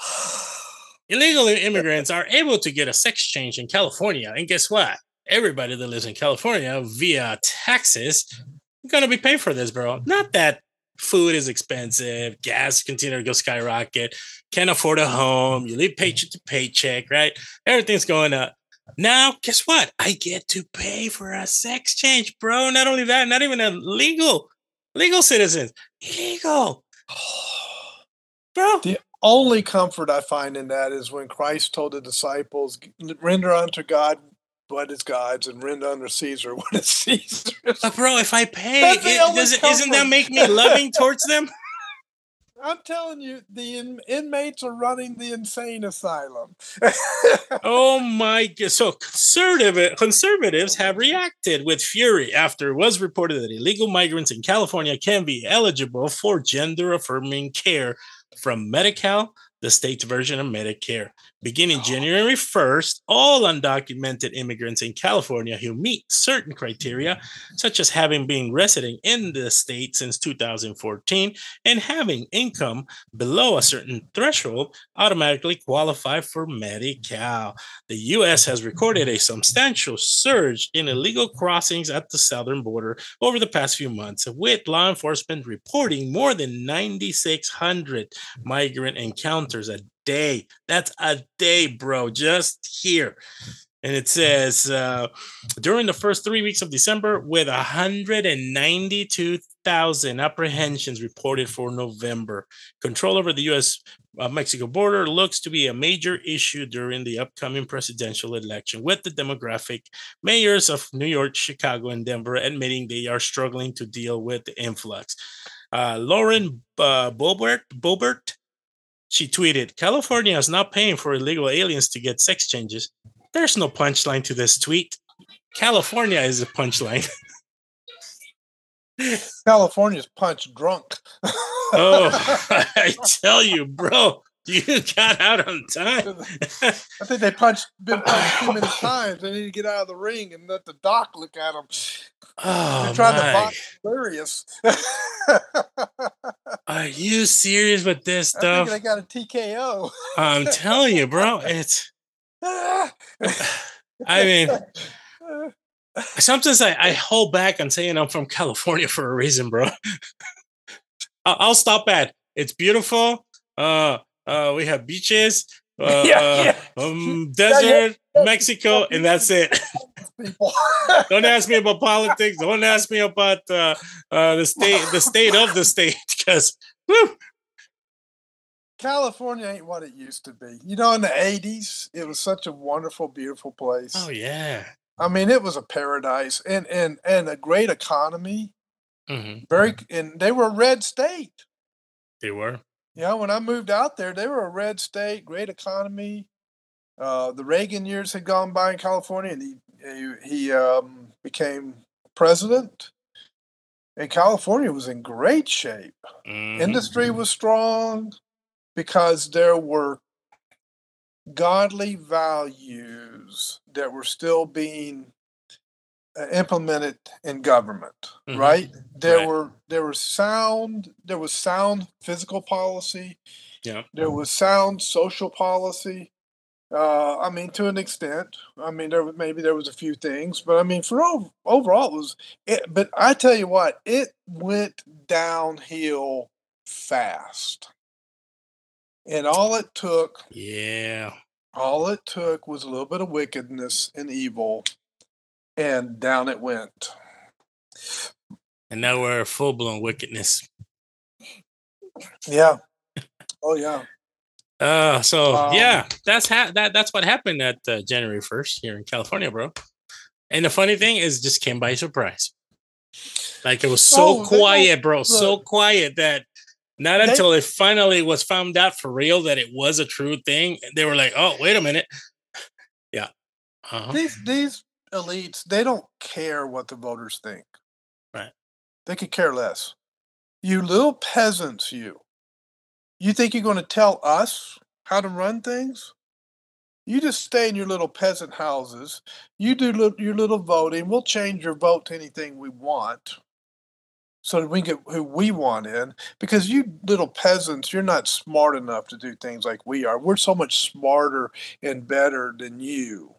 illegal immigrants are able to get a sex change in California, and guess what? Everybody that lives in California via taxes gonna be paying for this, bro. Not that food is expensive, gas continue to go skyrocket, can't afford a home, you live paycheck to mm-hmm. paycheck, right? Everything's going up. Now, guess what? I get to pay for a sex change, bro. Not only that, not even a legal, legal citizens, illegal, bro. The only comfort I find in that is when Christ told the disciples, "Render unto God what is God's, and render under Caesar what is Caesar's." But bro, if I pay, it, does it, isn't that make me loving towards them? I'm telling you, the in- inmates are running the insane asylum. Oh my god! So conservative conservatives have reacted with fury after it was reported that illegal migrants in California can be eligible for gender affirming care from Medi-Cal, the state's version of Medicare. Beginning January 1st, all undocumented immigrants in California who meet certain criteria, such as having been resident in the state since 2014 and having income below a certain threshold, automatically qualify for Medi-Cal. The U.S. has recorded a substantial surge in illegal crossings at the southern border over the past few months, with law enforcement reporting more than 9,600 migrant encounters a day. That's a day, bro, just here. And it says uh, during the first three weeks of December, with 192,000 apprehensions reported for November. Control over the U.S. Uh, Mexico border looks to be a major issue during the upcoming presidential election, with the demographic mayors of New York, Chicago, and Denver admitting they are struggling to deal with the influx. Uh, Lauren uh, Boebert, Boebert, she tweeted, California is not paying for illegal aliens to get sex changes. There's no punchline to this tweet. California is a punchline. California's punch drunk. oh, I tell you, bro, you got out on time. I think they punched been punched too many times. They need to get out of the ring and let the doc look at them. oh, They're trying to box Hilarious. Are you serious with this I stuff? think I got a TKO. I'm telling you, bro. It's. I mean, sometimes I, I hold back on saying I'm from California for a reason, bro. I'll, I'll stop at it's beautiful. Uh, uh, we have beaches, uh, Yeah, uh, um, desert, yeah. Mexico, and that's it. Don't ask me about politics. Don't ask me about uh, uh, the state, the state of the state, because California ain't what it used to be. You know, in the 80s, it was such a wonderful, beautiful place. oh yeah, I mean, it was a paradise and and and a great economy. hmm Very and they were a red state. they were. Yeah, when I moved out there, they were a red state, great economy. Uh, the Reagan years had gone by in California, and he he, he um, became president. And California was in great shape. Mhm. Industry was strong because there were godly values that were still being implemented in government Mhm. right there Right. were there was sound there was sound physical policy Yeah. there was sound social policy uh, I mean, to an extent. I mean, there was- maybe there was a few things, but I mean, for ov- overall, it was. It, but I tell you what, it went downhill fast, and all it took Yeah. all it took was a little bit of wickedness and evil, and down it went. And now we're full blown wickedness. Yeah. Oh yeah. Uh, so Um, yeah, that's ha- that that's what happened at uh, January first here in California, bro. And the funny thing is, just came by surprise. Like it was so Oh, quiet, bro, so quiet that not They- until it finally was found out for real that it was a true thing, they were like, "Oh, wait a minute." Yeah. Uh-huh. These these elites, they don't care what the voters think. Right. They could care less. You little peasants, you. You think you're going to tell us how to run things? You just stay in your little peasant houses. You do lit- your little voting. We'll change your vote to anything we want so that we get who we want in. Because you little peasants, you're not smart enough to do things like we are. We're so much smarter and better than you.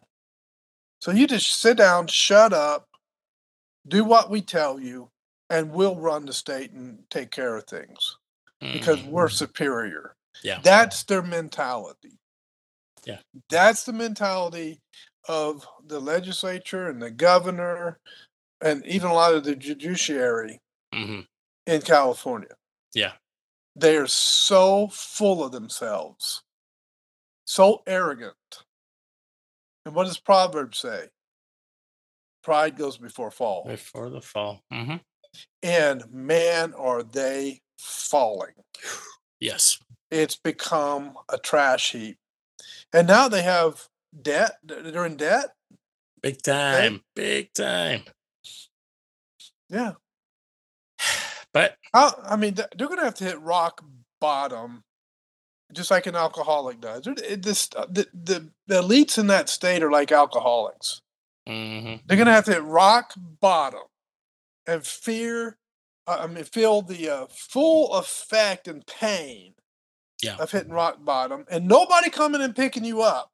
So you just sit down, shut up, do what we tell you, and we'll run the state and take care of things because Mhm. we're superior. Yeah. That's their mentality. Yeah. That's the mentality of the legislature and the governor and even a lot of the judiciary Mhm. in California. Yeah. They are so full of themselves, so arrogant. And what does Proverbs say? Pride goes before fall. before the fall. hmm And man, are they falling. Yes. It's become a trash heap. And now they have debt. They're in debt. Big time. Big time. Yeah. But I, I mean, they're going to have to hit rock bottom, just like an alcoholic does. They're- it- This, uh, the, the, the elites in that state are like alcoholics. mhm. They're going to have to hit rock bottom and fear, uh, I mean, feel the uh, full effect and pain Yeah. of hitting rock bottom and nobody coming and picking you up.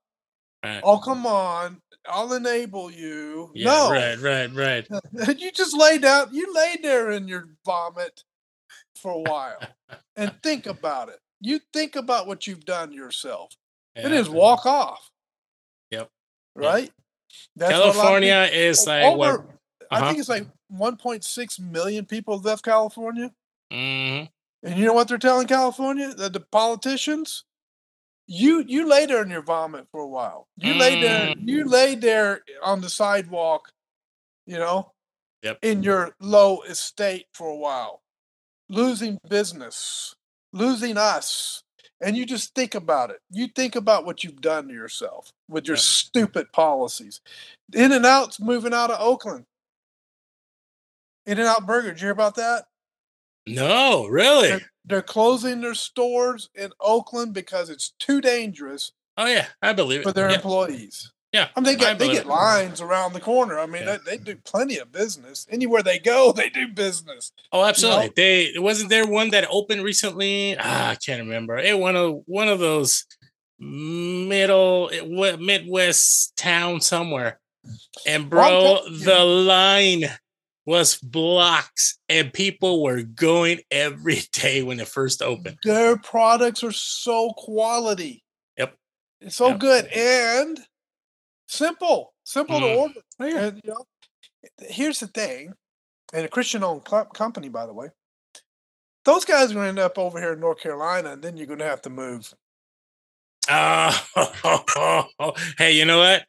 Right. Oh, come on. I'll enable you. Yeah, no. right, right, right. you just lay down, you lay there in your vomit for a while and think about it. You think about what you've done yourself. It Yeah. is walk off. Yep. Right? That's what lot of California is like over, I uh-huh. think it's like 1.6 million people left California. Mhm. And you know what they're telling California? The, the politicians? You you lay there in your vomit for a while. You lay there, Mm. you lay there on the sidewalk, you know, Yep. in your low estate for a while, losing business, losing us. And you just think about it. You think about what you've done to yourself with your Yep. stupid policies. In-N-Out's moving out of Oakland. In-N-Out Burger, did you hear about that? No, really? They're, they're closing their stores in Oakland because it's too dangerous Oh yeah, I believe it. for their Yeah. employees. Yeah, I mean, they get they get lines around the corner. I mean, Yeah. they, they do plenty of business. Anywhere they go, they do business. Oh, absolutely. They it wasn't there one that opened recently. Ah, I can't remember. It one of one of those middle Midwest town somewhere. And bro, the line was blocks, and people were going every day when it first opened. Their products are so quality. Yep. It's so Yep. good and simple, simple to Mm. order. Oh, yeah. And you know, here's the thing, and a Christian-owned cl- company, by the way. Those guys are going to end up over here in North Carolina, and then you're going to have to move. Oh, hey, you know what?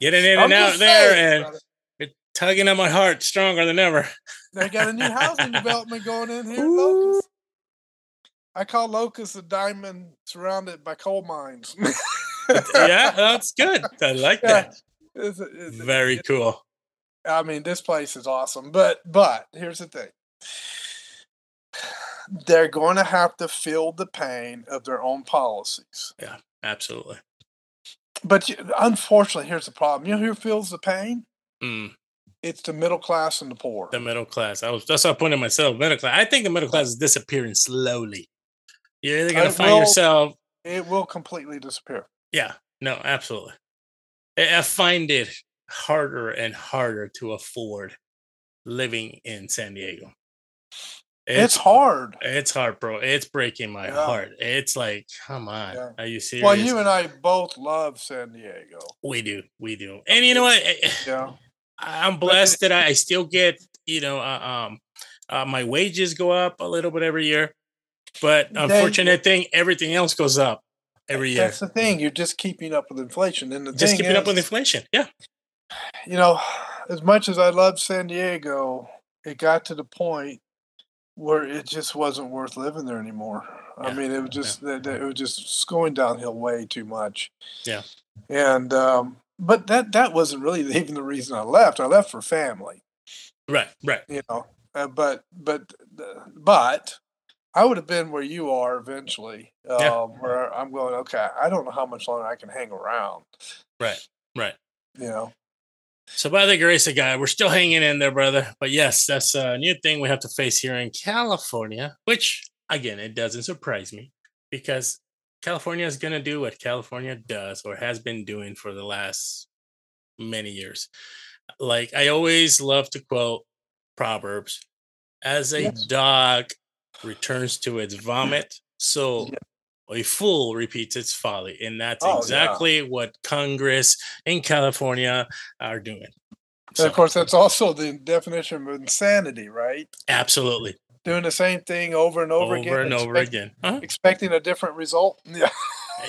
Getting in and out there saying, and brother. it tugging at my heart stronger than ever. They got a new housing development going in here. in Locust. I call Locust a diamond surrounded by coal mines. Yeah, that's good. I like Yeah. that. It's- it's- Very cool. I mean, this place is awesome. But but here's the thing. They're going to have to feel the pain of their own policies. Yeah, absolutely. But you- unfortunately, here's the problem. You know who feels the pain? Mm, It's the middle class and the poor. the middle class. I was that's what I pointed myself. Middle class. I think the middle class is disappearing slowly. You're either gonna find will- yourself. It will completely disappear. Yeah. No, absolutely. I find it harder and harder to afford living in San Diego. It's, hard. It's hard, bro. It's breaking my Yeah. heart. It's like, come on. Yeah. Are you serious? Well, you and I both love San Diego. we do, we do. And you know what? Yeah. I'm blessed that I, still get, you know, uh, um, uh, my wages go up a little bit every year. But They- unfortunate thing, everything else goes up every year. That's the thing. You're just keeping up with inflation. And the Just keeping up with inflation. Yeah. you know, as much as I love San Diego, it got to the point where it just wasn't worth living there anymore. Yeah. I mean, it was just that it was just going downhill way too much. Yeah. And um, but that that wasn't really even the reason I left. I left for family, Right. Right. you know. Uh, but but but I would have been where you are eventually. Um, Yeah. Where I'm going. Okay, I don't know how much longer I can hang around. Right. Right. You know. So by the grace of God, we're still hanging in there, brother. But yes, that's a new thing we have to face here in California, which again, it doesn't surprise me because California is going to do what California does or has been doing for the last many years. Like I always love to quote Proverbs as a Yes. dog returns to its vomit, so Yeah. a fool repeats its folly. And that's Oh, yeah. exactly what Congress in California are doing. So, of course, that's also the definition of insanity, right? absolutely. Doing the same thing over and over, Over, again, and over again. Uh-huh. expecting a different result. Yeah,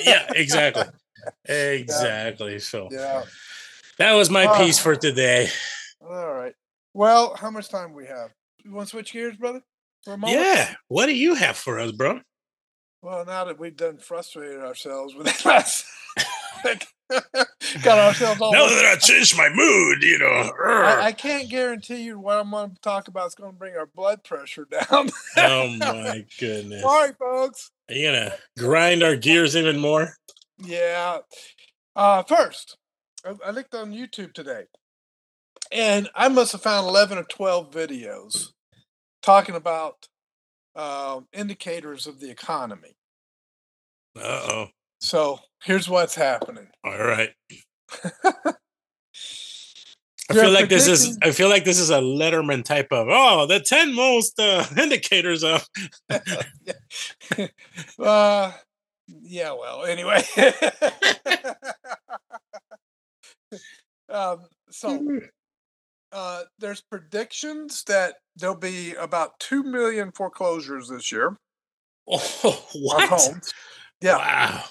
Yeah, exactly. Exactly. So yeah. that was my Ah. piece for today. All right. Well, how much time we have? You want to switch gears, brother? For a moment? Yeah. What do you have for us, bro? Well, now that we've done frustrated ourselves with that last, got ourselves all. Now that I changed my mood, you know. I, I can't guarantee you what I'm going to talk about is going to bring our blood pressure down. oh my goodness. Sorry, folks. Are you gonna grind our gears even more? Yeah. Uh, first, I, I looked on YouTube today, and I must have found eleven or twelve videos talking about um, indicators of the economy. Uh oh. So here's what's happening. All right. I feel like this is I feel like this is a Letterman type of oh the 10 most uh, indicators of uh, yeah. Well, anyway. um, so uh, there's predictions that there'll be about two million foreclosures this year oh, on what? homes. Yeah, Wow.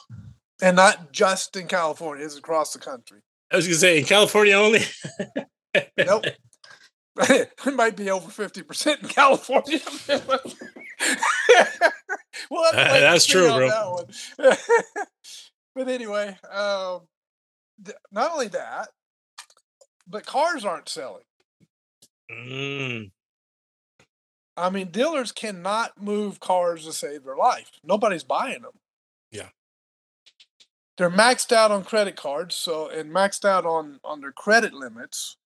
and not just in California; it's across the country. I was gonna say in California only. Nope. it might be over fifty percent in California. well, Uh, that's true, bro. bro. but anyway, um, th- not only that, but cars aren't selling. Mm, I mean, dealers cannot move cars to save their life. Nobody's buying them. Yeah. they're maxed out on credit cards, so and maxed out on on their credit limits.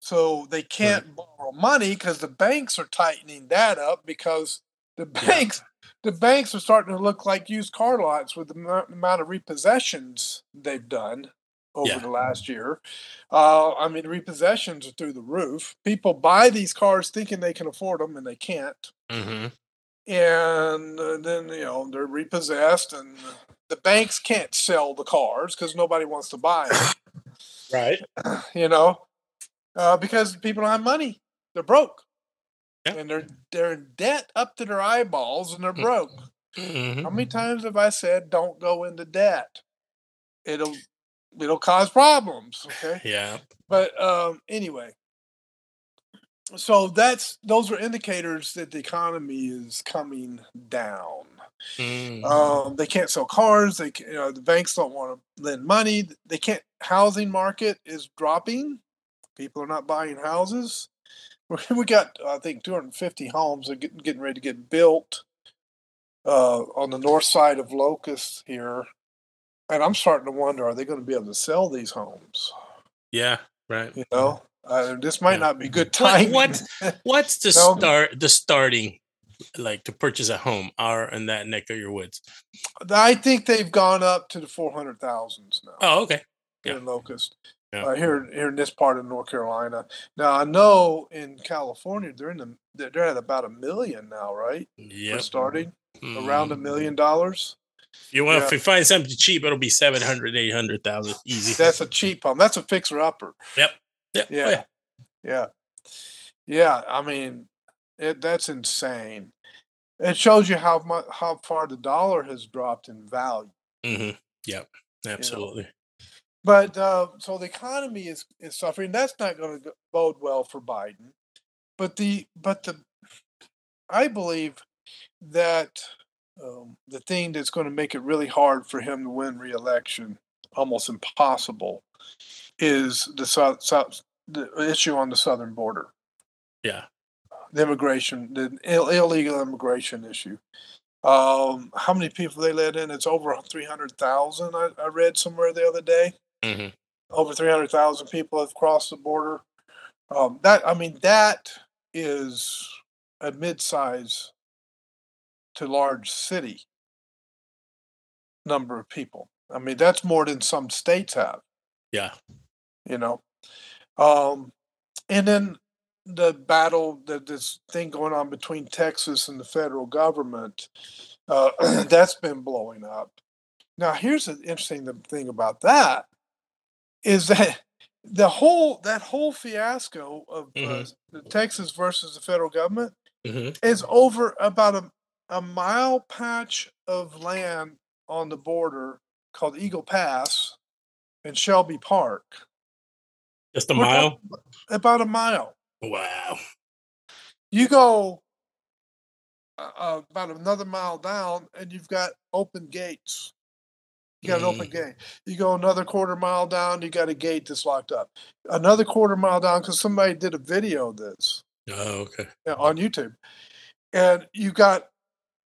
So they can't borrow money because the banks are tightening that up because the Yeah. banks the banks are starting to look like used car lots with the amou- amount of repossessions they've done over Yeah. the last year. Uh, I mean, repossessions are through the roof. People buy these cars thinking they can afford them and they can't Mm-hmm. and uh, then you know they're repossessed and the banks can't sell the cars because nobody wants to buy them Right. you know uh, because people don't have money they're broke Yeah. and they're they're in debt up to their eyeballs and they're broke Mm-hmm. how many times have i said don't go into debt it'll it'll cause problems okay Yeah. but um anyway so that's those are indicators that the economy is coming down Mm. Um, they can't sell cars. They, you know, the banks don't want to lend money. They can't. Housing market is dropping. People are not buying houses. We we got, I think, 250 homes are getting, getting ready to get built uh, on the north side of Locust here, and I'm starting to wonder: Are they going to be able to sell these homes? Yeah. Right. You know, uh, this might Yeah. not be good timing. what- What's the No. start? The starting, like to purchase a home, are in that neck of your woods. I think they've gone up to the 400,000s now. Oh, okay. Yeah. in Locust. Yeah. Uh, here, here in this part of North Carolina. Now I know in California they're in the they're at about a million now, right? Yeah. Starting around a Mm. million dollars. You want yeah. if you find something cheap, it'll be 700, 800,000 easy. That's a cheap home. That's a fixer upper. Yep. Yep. Oh, Yeah. yeah. Yeah, yeah. I mean, it, that's insane. It shows you how much how far the dollar has dropped in value. hmm Yep. Absolutely. But uh, so the economy is is suffering. That's not going to bode well for Biden. But the but the I believe that um, the thing that's going to make it really hard for him to win re-election, almost impossible, is the south, south the issue on the southern border, Yeah. the immigration, the Ill- illegal immigration issue. Um, how many people they let in? It's over three hundred thousand. I, I read somewhere the other day hmm over 300,000 people have crossed the border. Um, that I mean, that is a mid-size to large city number of people. I mean, that's more than some states have. Yeah. You know, um, and then the battle that this thing going on between Texas and the federal government uh, that's been blowing up. Now, here's the interesting thing about that is that the whole that whole fiasco of uh, Mhm. the Texas versus the federal government hmm is over about a, a mile patch of land on the border called Eagle Pass and Shelby Park. Just a We're mile. About a mile. Wow. You go uh, uh, about another mile down, and you've got open gates. You got an open gate. You go another quarter mile down, you got a gate that's locked up. Another quarter mile down, because somebody did a video of this Oh, okay. on YouTube, and you got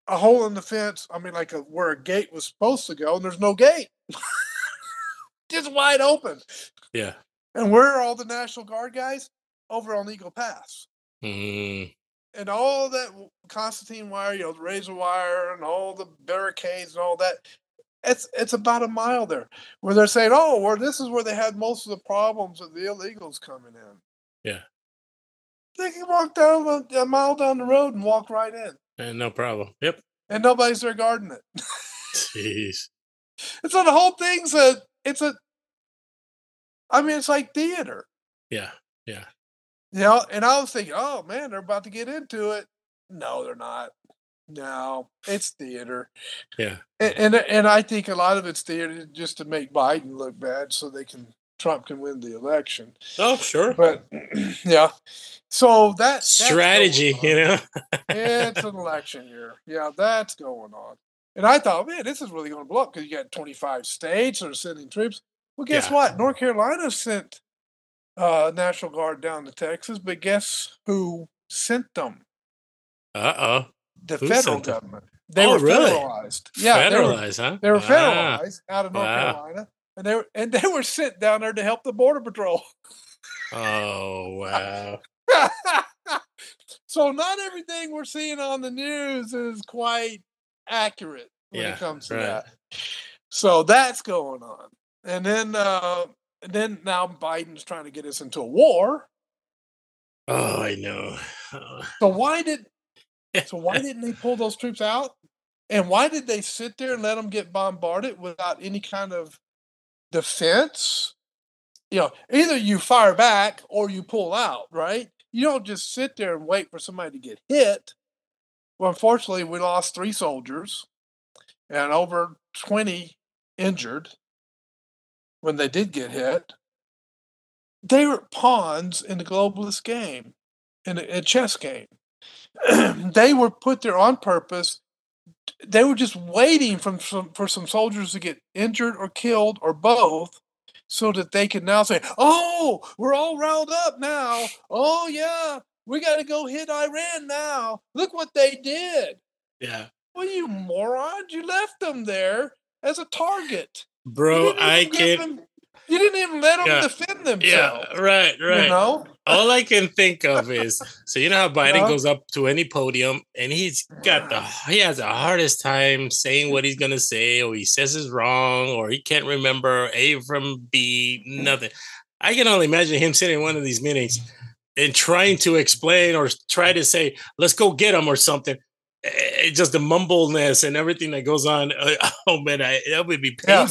a hole in the fence. I mean, like a, where a gate was supposed to go, and there's no gate, just wide open. Yeah. And where are all the National Guard guys? Over on Eagle Pass. Mm, and all that Constantine wire, you know, the razor wire, and all the barricades and all that. It's it's about a mile there, where they're saying, "Oh, well, this is where they had most of the problems of the illegals coming in." Yeah. they can walk down a, a mile down the road and walk right in, and no problem. Yep. and nobody's there guarding it. Jeez. And so the whole thing's a it's a. I mean, it's like theater. Yeah. Yeah. You know, and I was thinking, oh man, they're about to get into it. No, they're not. No, it's theater. Yeah. And, and and I think a lot of it's theater just to make Biden look bad, so they can Trump can win the election. Oh, sure. But yeah, so that Strategy, you know. it's an election year. Yeah, that's going on. And I thought, man, this is really going to blow up because you got 25 states that are sending troops. Well, guess Yeah. what? North Carolina sent uh, National Guard down to Texas, but guess who sent them? Uh oh. The Who federal sent them? government. They Oh, were really? federalized. Yeah, they were, Federalized, huh? they were federalized out of North Wow. Carolina, and they were and they were sent down there to help the border patrol. Oh wow. so not everything we're seeing on the news is quite accurate when Yeah, it comes to right. that. So that's going on. And then uh and then now Biden's trying to get us into a war. Oh, I know. Oh, So why did so why didn't they pull those troops out? And why did they sit there and let them get bombarded without any kind of defense? You know, either you fire back or you pull out, right? You don't just sit there and wait for somebody to get hit. Well, unfortunately, we lost three soldiers and over 20 injured when they did get hit. They were pawns in the globalist game, in a, a chess game. they were put there on purpose. They were just waiting from some, for some soldiers to get injured or killed or both so that they could now say, oh, we're all riled up now. Oh, yeah, we got to go hit Iran now. Look what they did. yeah. Well, you morons, you left them there as a target. Bro, I even give can them- you didn't even let them Yeah. defend Yeah, themselves. right, right. You know? All I can think of is so you know how Biden Yeah. goes up to any podium and he's got the he has the hardest time saying what he's gonna say, or he says is wrong, or he can't remember A from B, nothing. I can only imagine him sitting in one of these meetings and trying to explain or try to say, let's go get him or something. Eh, just the mumbleness and everything that goes on. uh, Oh man, I, that would be Yeah.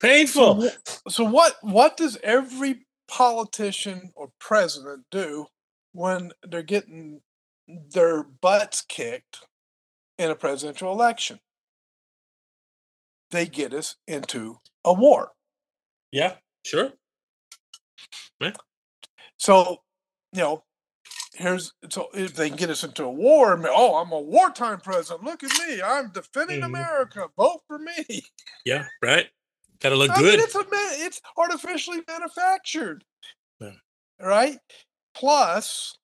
Painful. So, so what what does every politician or president do when they're getting their butts kicked in a presidential election? They get us into a war. Yeah, sure. Yeah. So, you know, here's so if they can get us into a war, oh, I'm a wartime president. Look at me, I'm defending Mhm. America. Vote for me. Yeah, right. Gotta look I good. mean, it's a it's artificially manufactured, Yeah. right? Plus,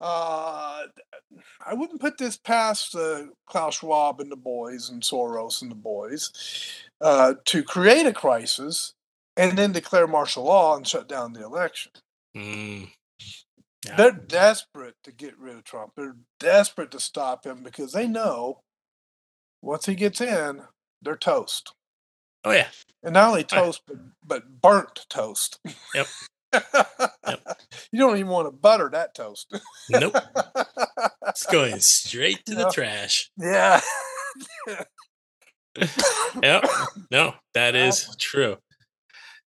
uh, I wouldn't put this past uh, Klaus Schwab and the boys and Soros and the boys uh, to create a crisis and then declare martial law and shut down the election. Mm. Yeah. They're desperate to get rid of Trump. They're desperate to stop him because they know once he gets in, they're toast. Oh yeah. And not only toast, but, but burnt toast. Yep. You don't even want to butter that toast. Nope. It's going straight to the trash. yeah. Yep. No, that is true.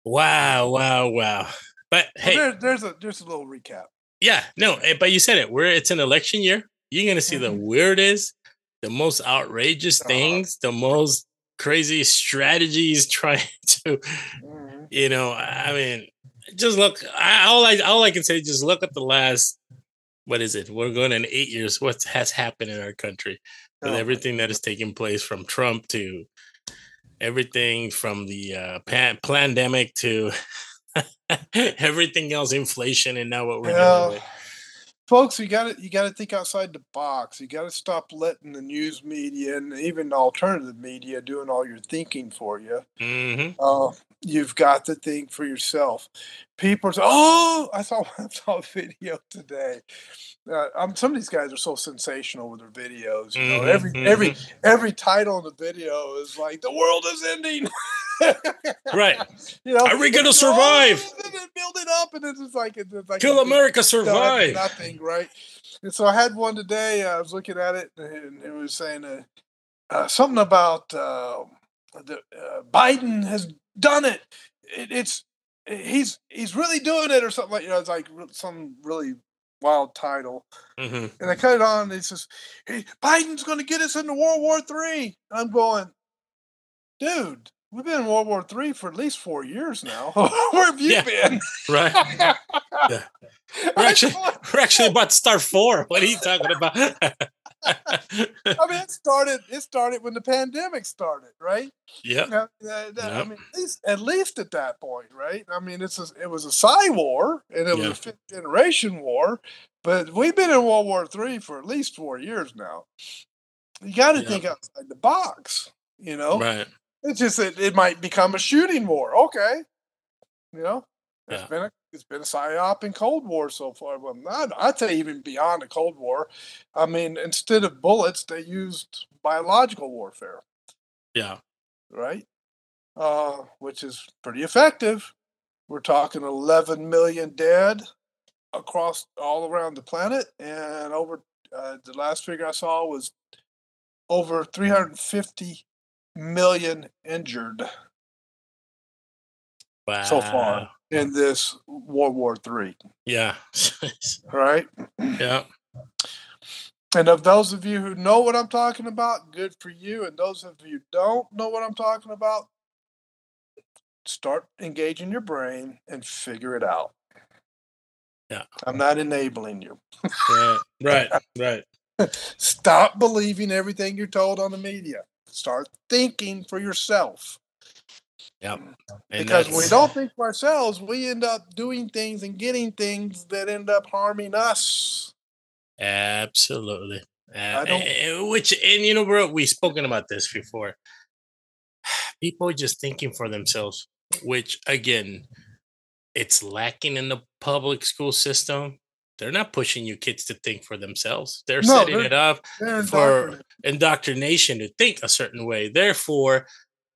Wow, wow, wow. But hey, there, there's a there's a little recap. yeah, no, eh, but you said it. We're it's an election year. You're gonna see the Mhm. weirdest, the most outrageous Uh-huh. things, the most crazy strategies trying to you know i mean just look I, all i all i can say just look at the last what is it? We're going in eight years. What has happened in our country with Oh, everything that is taking place from trump to everything from the uh pan- pandemic to everything else inflation and now what we're with Folks, you got to you got to think outside the box. You got to stop letting the news media and even alternative media doing all your thinking for you. hmm Uh, you've got to think for yourself. People say, "Oh, I saw I saw a video today." Uh, um, some of these guys are so sensational with their videos. You know, Mhm, every every every title in the video is like, "The world is ending." Right. You know, Are we gonna "Oh," survive? build it up, and it's just like it's like big america survive Nothing, right? And so I had one today. I was looking at it, and it was saying uh, uh, something about uh, the, uh, Biden has done it. it. It's he's he's really doing it, or something like you know. It's like some really wild title. hmm And I cut it on. And it says, hey, "Biden's going to get us into World War Three." I'm going, dude. We've been in World War Three for at least four years now. Where have you Yeah. been? right Yeah. we're actually we're actually about to start four what are you talking about I mean, it started. It started when the pandemic started, right? Yeah. Uh, that- I mean, at least, at least at that point, right? I mean, it's a, it was a Psy war and it was a fifth generation war, but we've been in World War Three for at least four years now. You got to Yeah. think outside the box. You know, Right. It's just that it might become a shooting war. Okay, you know, it's Yeah. been a it's been a psyop in Cold War so far. Well, not I'd say even beyond the Cold War. I mean, instead of bullets, they used biological warfare, Yeah. right? Uh, which is pretty effective. We're talking 11 million dead across all around the planet, and over uh, the last figure I saw was over 350 million injured Wow. so far in this World War Three. Yeah. Right, yeah. and of those of you who know what I'm talking about, good for you. And those of you who don't know what I'm talking about, start engaging your brain and figure it out. Yeah. I'm not enabling you. Right. Right. Right. Stop believing everything you're told on the media. Start thinking for yourself. Yep. And because when we don't think for ourselves, we end up doing things and getting things that end up harming us. Absolutely. Uh, don't- eh, which and you know, bro, we've spoken about this before. People just thinking for themselves, which again, it's lacking in the public school system. They're not pushing you kids to think for themselves. They're No, setting they're- it up for indoctrination to think a certain way. Therefore,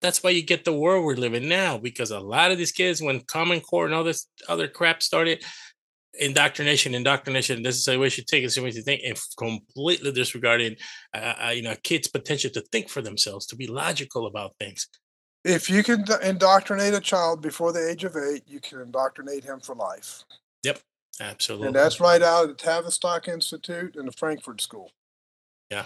that's why you get the world we're living now. Because a lot of these kids, when Common Core and all this other crap started, indoctrination, indoctrination, this is the way you should take it, this is the way to think, and completely disregarding, uh, uh, you know, kids' potential to think for themselves, to be logical about things. If you can indoctrinate a child before the age of eight, you can indoctrinate him for life. Absolutely. And that's right out of the Tavistock Institute and the Frankfurt School. Yeah.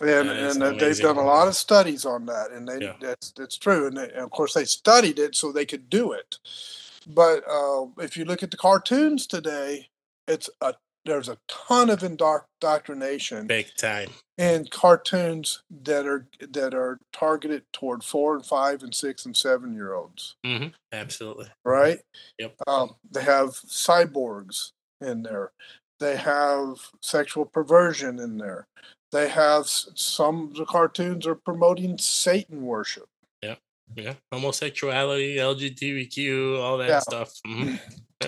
And, and uh, they've done a lot of studies on that, and they Yeah. that's that's true. And, they, and of course, they studied it so they could do it. But uh, if you look at the cartoons today, it's a there's a ton of indoctrination Big time. in cartoons that are that are targeted toward four and five and six and seven year olds. hmm Absolutely. right? Yep. Um, they have cyborgs in there. They have sexual perversion in there. They have some of the cartoons are promoting Satan worship. Yeah. Homosexuality, LGBTQ, all that Yeah. stuff. hmm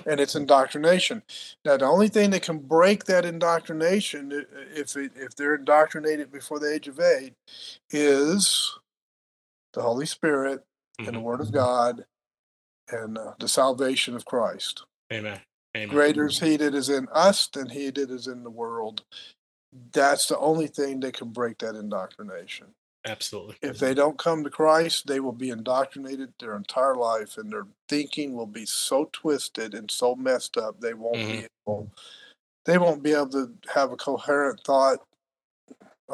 and it's indoctrination. Now, the only thing that can break that indoctrination, if it, if they're indoctrinated before the age of eight, is the Holy Spirit and the Mhm. Word of God and uh, the salvation of Christ. Amen. Amen. Greater is He that is in us than He that is in the world. That's the only thing that can break that indoctrination. Absolutely. If they don't come to Christ, they will be indoctrinated their entire life, and their thinking will be so twisted and so messed up they won't be able. They won't be able to have a coherent thought.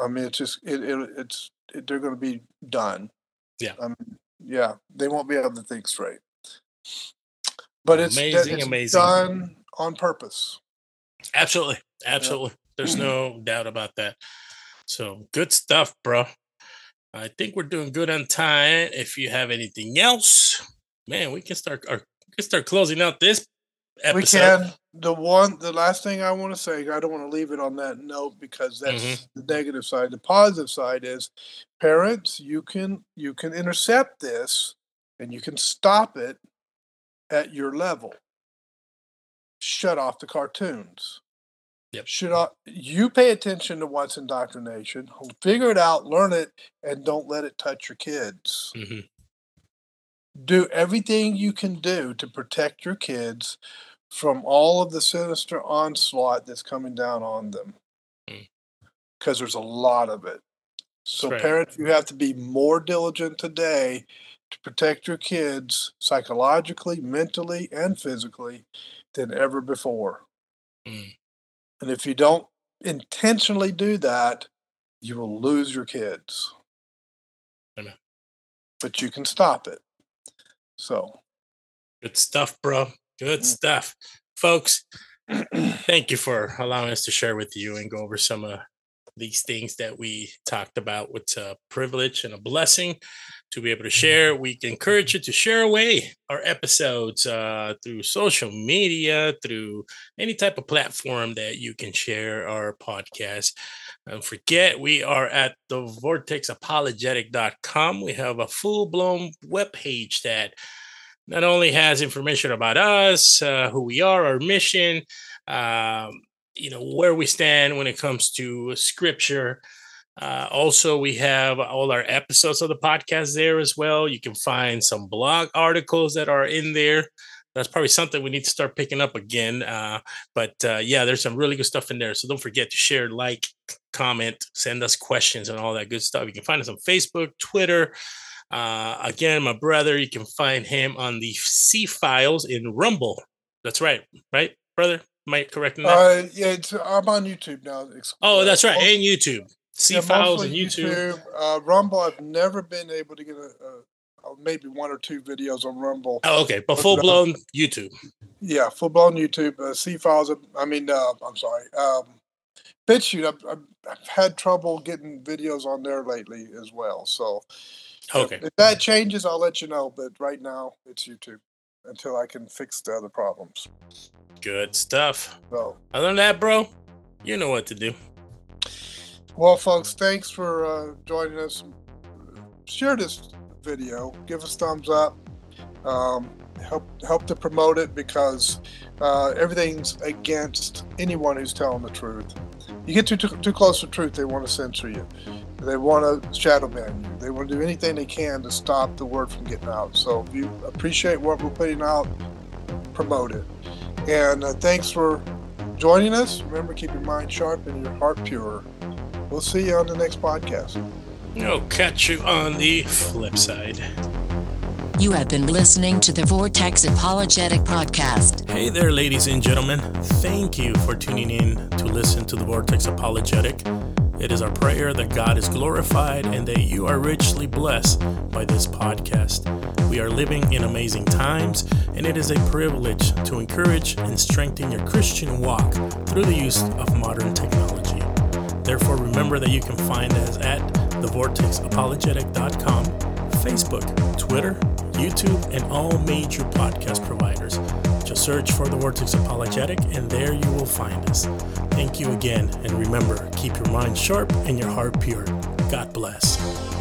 I mean, it's just it, it it's it, they're going to be done. Yeah. Um, yeah, they won't be able to think straight. But it's, Amazing, it's amazing. done on purpose. Absolutely. Absolutely. There's no doubt about that. So good stuff, bro. I think we're doing good on time. If you have anything else, man, we can start we can start closing out this episode. We can. The one, the last thing I want to say, I don't want to leave it on that note because that's Mhm. the negative side. The positive side is, parents, you can you can intercept this, and you can stop it at your level. Shut off the cartoons. Yep. Shut off. You pay attention to what's indoctrination. Figure it out, learn it, and don't let it touch your kids Mhm. do everything you can do to protect your kids from all of the sinister onslaught that's coming down on them Mm. because there's a lot of it so right. parents you have to be more diligent today to protect your kids psychologically mentally and physically than ever before Mm. And if you don't intentionally do that you will lose your kids Amen. but you can stop it so Good stuff, bro. Good Mm. stuff. Folks, thank you for allowing us to share with you and go over some of these things that we talked about. It's a privilege and a blessing to be able to share. We encourage you to share away our episodes uh, through social media, through any type of platform that you can share our podcast. Don't forget, we are at the vortexapologetic.com. We have a full blown web page that not only has information about us, uh, who we are, our mission, um, you know, where we stand when it comes to scripture. Uh, also, we have all our episodes of the podcast there as well. You can find some blog articles that are in there. That's probably something we need to start picking up again. Uh, but uh, yeah, there's some really good stuff in there. So don't forget to share, like, comment, send us questions, and all that good stuff. You can find us on Facebook, Twitter. Uh, again, my brother, you can find him on the C Files in Rumble. That's right, right, brother? Am I correct in that? Uh, yeah, it's, I'm on YouTube now. It's, oh, uh, that's right, and YouTube. C yeah, Files and YouTube. Uh, Rumble, I've never been able to get a, a, a maybe one or two videos on Rumble. Oh, okay, but full blown YouTube. Yeah, full blown YouTube. Uh, C files. I mean, uh, I'm sorry. Um, BitChute. I've, I've, I've had trouble getting videos on there lately as well. So if- Okay, if that changes, I'll let you know. But right now, it's YouTube until I can fix the other problems. good stuff. So, Other than that, bro, you know what to do. well, folks, thanks for uh, joining us. Share this video. Give us thumbs up. Um, help help to promote it because uh, everything's against anyone who's telling the truth. You get too, too too close to truth, they want to censor you. They want to shadow ban you. They want to do anything they can to stop the word from getting out. So if you appreciate what we're putting out, promote it. And uh, thanks for joining us. Remember, keep your mind sharp and your heart pure. We'll see you on the next podcast. I'll catch you on the flip side. You have been listening to the Vortex Apologetic Podcast. Hey there, ladies and gentlemen. Thank you for tuning in to listen to the Vortex Apologetic. It is our prayer that God is glorified and that you are richly blessed by this podcast. We are living in amazing times, and it is a privilege to encourage and strengthen your Christian walk through the use of modern technology. Therefore, remember that you can find us at thevortexapologetic.com, Facebook, Twitter, YouTube, and all major podcast providers. Just search for The Vortex Apologetic, and there you will find us. Thank you again, and remember, keep your mind sharp and your heart pure. God bless.